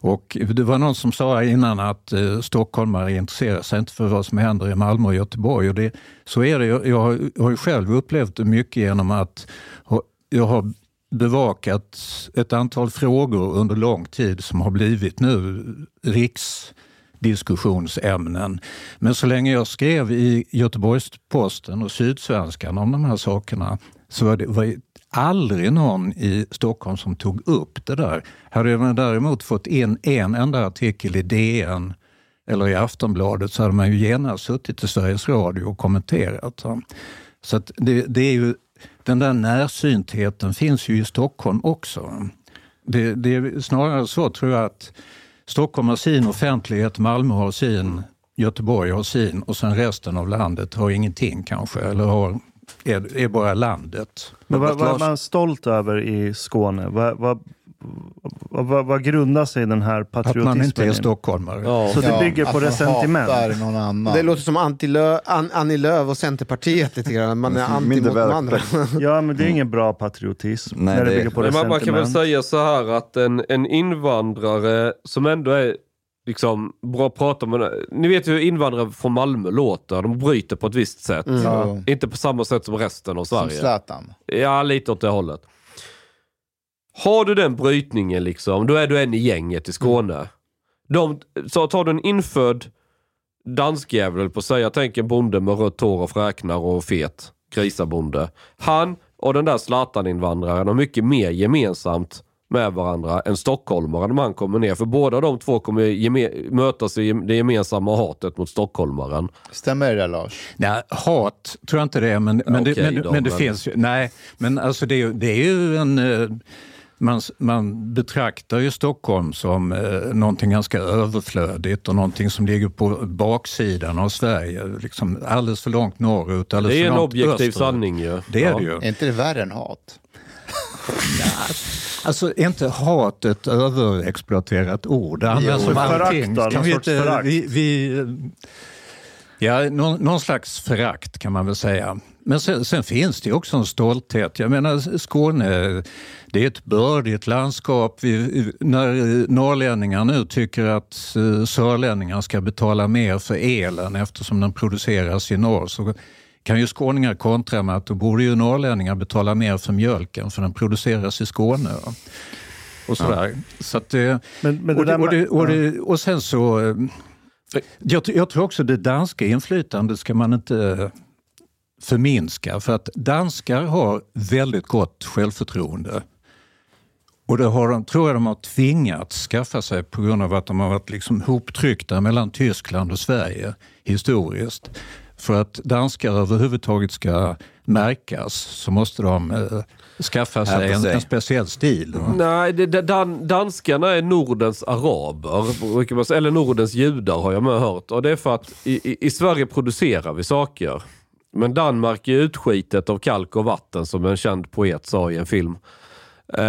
C: Och det var någon som sa innan att eh, stockholmare intresserar sig inte för vad som händer i Malmö och Göteborg. Och det, så är det. Jag, jag har, jag har ju själv upplevt det mycket genom att ha- jag har bevakat ett antal frågor under lång tid som har blivit nu riksdiskussionsämnen. Men så länge jag skrev i Göteborgs-Posten och Sydsvenskan om de här sakerna så var det var aldrig någon i Stockholm som tog upp det där. Hade man däremot fått in en enda artikel i DN eller i Aftonbladet så hade man ju genast suttit i Sveriges Radio och kommenterat. Så att det, det är ju, den där närsyntheten finns ju i Stockholm också. Det, det är snarare så tror jag att Stockholm har sin offentlighet, Malmö har sin, Göteborg har sin och sen resten av landet har ingenting kanske, eller har, är, är bara landet.
D: Men vad,
E: Att
D: vad är man stolt över i Skåne? Vad, vad, vad, vad, vad grundar sig den här
C: Att
D: patriotismen
C: man inte är
D: i?
C: stockholmare.
A: Ja.
D: Så det bygger
F: att
D: på resentiment?
B: Det låter som Antilö, An, Annie Lööf och Centerpartiet lite grann. Man är anti mot de andra.
D: Ja, men det är ingen bra patriotism.
E: Nej,
D: när det
E: det
D: bygger på
A: Men man, man kan väl
D: resentiment.
A: säga så här att en, en invandrare som ändå är liksom bra prata med. Ni vet ju hur invandrare från Malmö låter. De bryter på ett visst sätt.
F: Jo,
A: Inte på samma sätt som resten av
F: som
A: Sverige.
F: Zlatan.
A: Ja, lite åt det hållet. Har du den brytningen liksom, då är du en i gänget i Skåne. De, så tar du en infödd danskjävel på sig, jag tänker en bonde med rött hår och fräknar och fet grisabonde. Han och den där Zlatan-invandraren har mycket mer gemensamt med varandra än stockholmaren om han kommer ner. För båda de två kommer mötas i det gemensamma hatet mot stockholmaren.
F: Stämmer det Lars?
C: Nej, hat tror jag inte det är, men, men, det,
A: okej
C: men,
A: då,
C: men det
A: men-
C: finns ju. Nej, men alltså det, är det är ju en... eh, Man, man betraktar ju Stockholm som eh, någonting ganska överflödigt och någonting som ligger på baksidan av Sverige. Liksom alldeles för långt norrut, alldeles
A: Det är
C: för
A: en
C: långt
A: objektiv
C: österut.
A: sanning ju.
C: Det är
A: Ja.
C: det ju.
F: Är inte det värre än hat?
C: Alltså är inte hat ett överexploaterat ord? Det används
F: Jo.
C: allting. Kan vi inte, vi, vi, ja, någon, någon slags förakt kan man väl säga. Men sen, sen finns det också en stolthet. Jag menar Skåne, det är ett bördigt landskap. Vi, när norrlänningar nu tycker att eh, sörlänningar ska betala mer för elen eftersom den produceras i norr så kan ju skåningar kontra med att då borde ju norrlänningar betala mer för mjölken för den produceras i Skåne. Och sådär. Så att, eh,
D: Men, men det
C: och, det,
D: där
C: och, det,
D: med-
C: och, det, och sen så... eh, Jag, jag tror också det danska inflytandet ska man inte förminska. För att danskar har väldigt gott självförtroende. Och det har de, tror jag de har tvingats skaffa sig på grund av att de har varit liksom hoptryckta mellan Tyskland och Sverige historiskt. För att danskar överhuvudtaget ska märkas så måste de eh, skaffa sig en, en speciell stil. va?
A: Nej, det, det, dan, danskarna är Nordens araber, eller Nordens judar har jag med hört. Och det är för att i, i, i Sverige producerar vi saker. Men Danmark är utskitet av kalk och vatten som en känd poet sa i en film. Eh,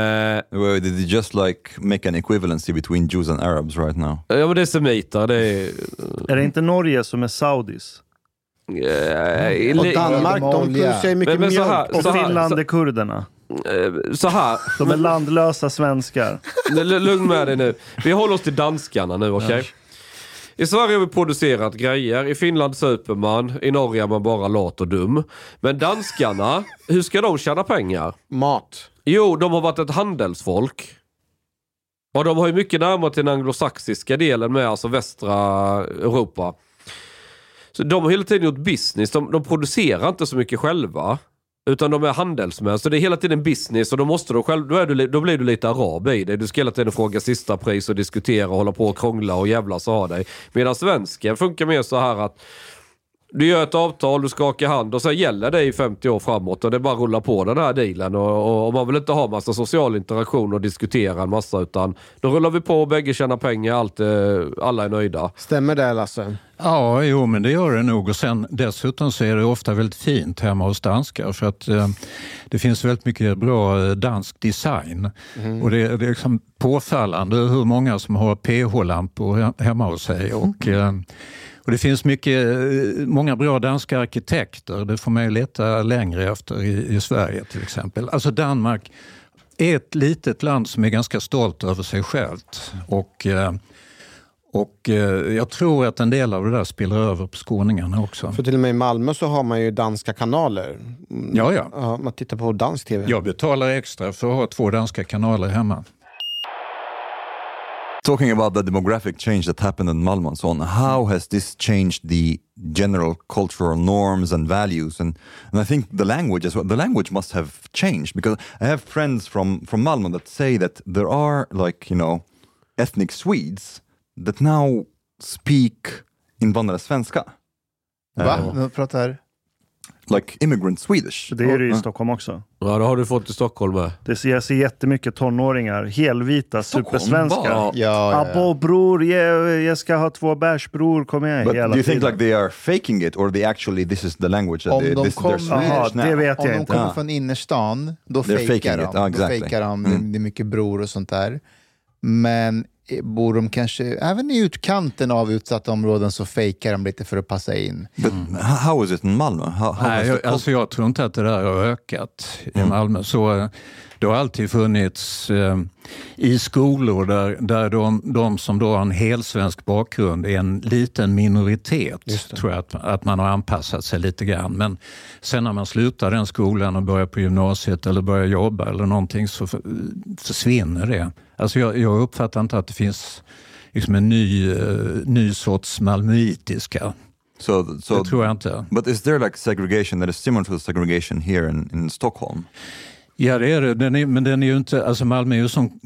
E: Well, Did you just like make an equivalency between Jews and Arabs right now?
A: ja men det är semiter, det är...
D: Är det inte Norge som är saudis?
A: Eh,
B: Och Danmark, de producerar ju mycket
A: Men- men så
B: mjölk.
A: här-
D: Och
A: här-
D: Finland
A: så-
D: är kurderna.
A: eh, så här,
D: De är landlösa svenskar.
A: Lugn med dig nu. Vi håller oss till danskarna nu, okej? I Sverige har vi producerat grejer. I Finland super man. I Norge är man bara lat och dum. Men danskarna, hur ska de tjäna pengar?
B: Mat.
A: Jo, de har varit ett handelsfolk. Och de har ju mycket närmare till den anglosaxiska delen med alltså västra Europa. Så de har hela tiden gjort business. De, de producerar inte så mycket själva. Utan de är handelsmän. Så det är hela tiden business och då måste du själv, då, är du, då blir du lite arab i det. Du ska hela tiden fråga sista pris och diskutera och hålla på och krångla och jävlas och ha dig. Medan svensken funkar mer så här att du gör ett avtal, du skakar hand och sen gäller det i 50 år framåt och det bara att rulla på den här dealen. Och, och, och man vill inte ha massa social interaktion och diskutera en massa utan då rullar vi på och bägge tjänar pengar, allt, eh, alla är nöjda.
B: Stämmer det Lasse?
C: Ja, jo, men det gör det nog. Och sen, dessutom så är det ofta väldigt fint hemma hos danskar för att eh, det finns väldigt mycket bra eh, dansk design. Och det, det är liksom påfallande hur många som har PH-lampor he- hemma hos sig. Och, eh, och det finns mycket, eh, många bra danska arkitekter. Det får man ju leta längre efter i, i Sverige till exempel. Alltså Danmark är ett litet land som är ganska stolt över sig självt. Och, eh, och eh, jag tror att en del av det där spiller över på skåningarna också.
B: För till och med i Malmö så har man ju danska kanaler.
C: Ja, ja.
B: Ja, man tittar på dansk tv.
C: Jag betalar extra för att ha två danska kanaler hemma.
E: Talking about the demographic change that happened in Malmö and so on, how has this changed the general cultural norms and values? And, and I think the language as well. The language must have changed because I have friends from, from Malmö that say that there are like, you know, ethnic Swedes that now speak invandrare svenska.
F: Va? Pratar...
E: Like immigrant Swedish.
D: Det är det ju i. Stockholm också.
A: Ja, det har du fått i Stockholm med.
D: Det ser, jag ser jättemycket tonåringar, helvita,
E: Stockholm,
D: supersvenskar.
F: Ja, ja, ja.
D: Abo bror, jag, jag ska ha två bärs bror, kom igen.
E: But
D: hela
E: do you think
D: tiden.
E: like they are faking it or they actually this is the language that
F: Om
E: they,
F: de
E: this is their
F: kommer-
E: Swedish
D: Jaha,
E: now?
D: det vet
F: Om
D: jag
F: de
D: inte.
F: kommer
E: Ja.
F: från innerstan, då
E: They're
F: fejkar de.
E: it. Ja, exactly.
F: Då fejkar de.
E: Mm.
F: Det är mycket bror och sånt där. Men bor de kanske, även i utkanten av utsatta områden så fejkar de lite för att passa in.
E: But h- how is it in Malmö? How, how
C: Nej, jag, alltså jag tror inte att det där har ökat i Malmö. Så, eh, det har alltid funnits eh, i skolor där, där de, de som då har en helsvensk bakgrund är en liten minoritet. tror jag att, att man har anpassat sig lite grann. Men sen när man slutar den skolan och börjar på gymnasiet eller börjar jobba eller någonting så för, försvinner det. Alltså jag, jag uppfattar inte att det finns liksom en ny, eh, ny sorts malmöitiska.
E: So, so
C: det tror jag inte.
E: But is there like segregation that is similar to the segregation here in, in Stockholm?
C: Ja det är det, den är, men den är ju inte, alltså Malmö är ju en sån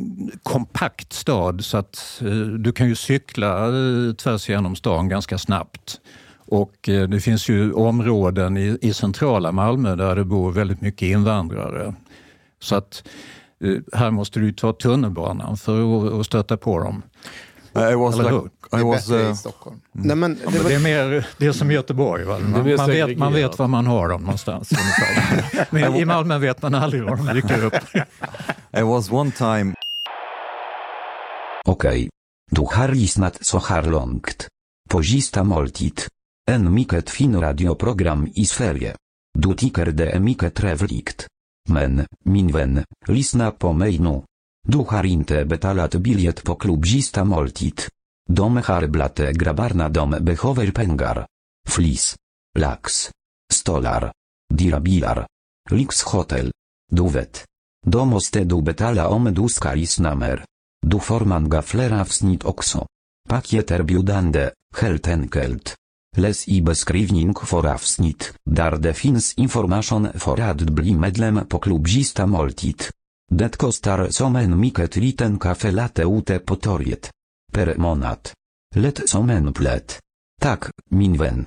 C: kompakt stad så att eh, du kan ju cykla eh, tvärs igenom stan ganska snabbt. Och eh, det finns ju områden i, i centrala Malmö där det bor väldigt mycket invandrare. Så att eh, här måste du ta tunnelbanan för att, att stöta på dem.
E: I was
C: Eller
E: like?
F: Det
E: I
F: är
E: was,
F: bättre
E: uh,
F: i Stockholm.
B: Nej, men
C: Ja,
B: det
C: men
B: var,
C: det är mer det är som Göteborg. Va?
A: är
C: Man, man, vet, man vet var man har dem någonstans. men i Malmö vet man aldrig var de dyker upp.
E: I was one time
G: Okej. Du har lyssnat så här långt. Pozista måltid. En mycket fin radioprogram i Sverige. Du tycker det är mycket trevligt. Men, min vän, lyssna på mig nu. Du har inte betalat biljett på klubbista måltid. De har blate grabbarna dom behöver pengar. Flis. Lax. Stolar. Dirabilar. Lyxhotel. Du vet. Då måste du betala om du ska lyssna mer. Du får manga fler avsnitt också. Paket erbjudande, helt enkelt. Läs i beskrivning för avsnitt, där det finns information för att bli medlem på klubbista måltid. Det kostar som en mycket liten kaffe latte ute på torget. Per månad. Lätt som en plätt. Tak, min vän.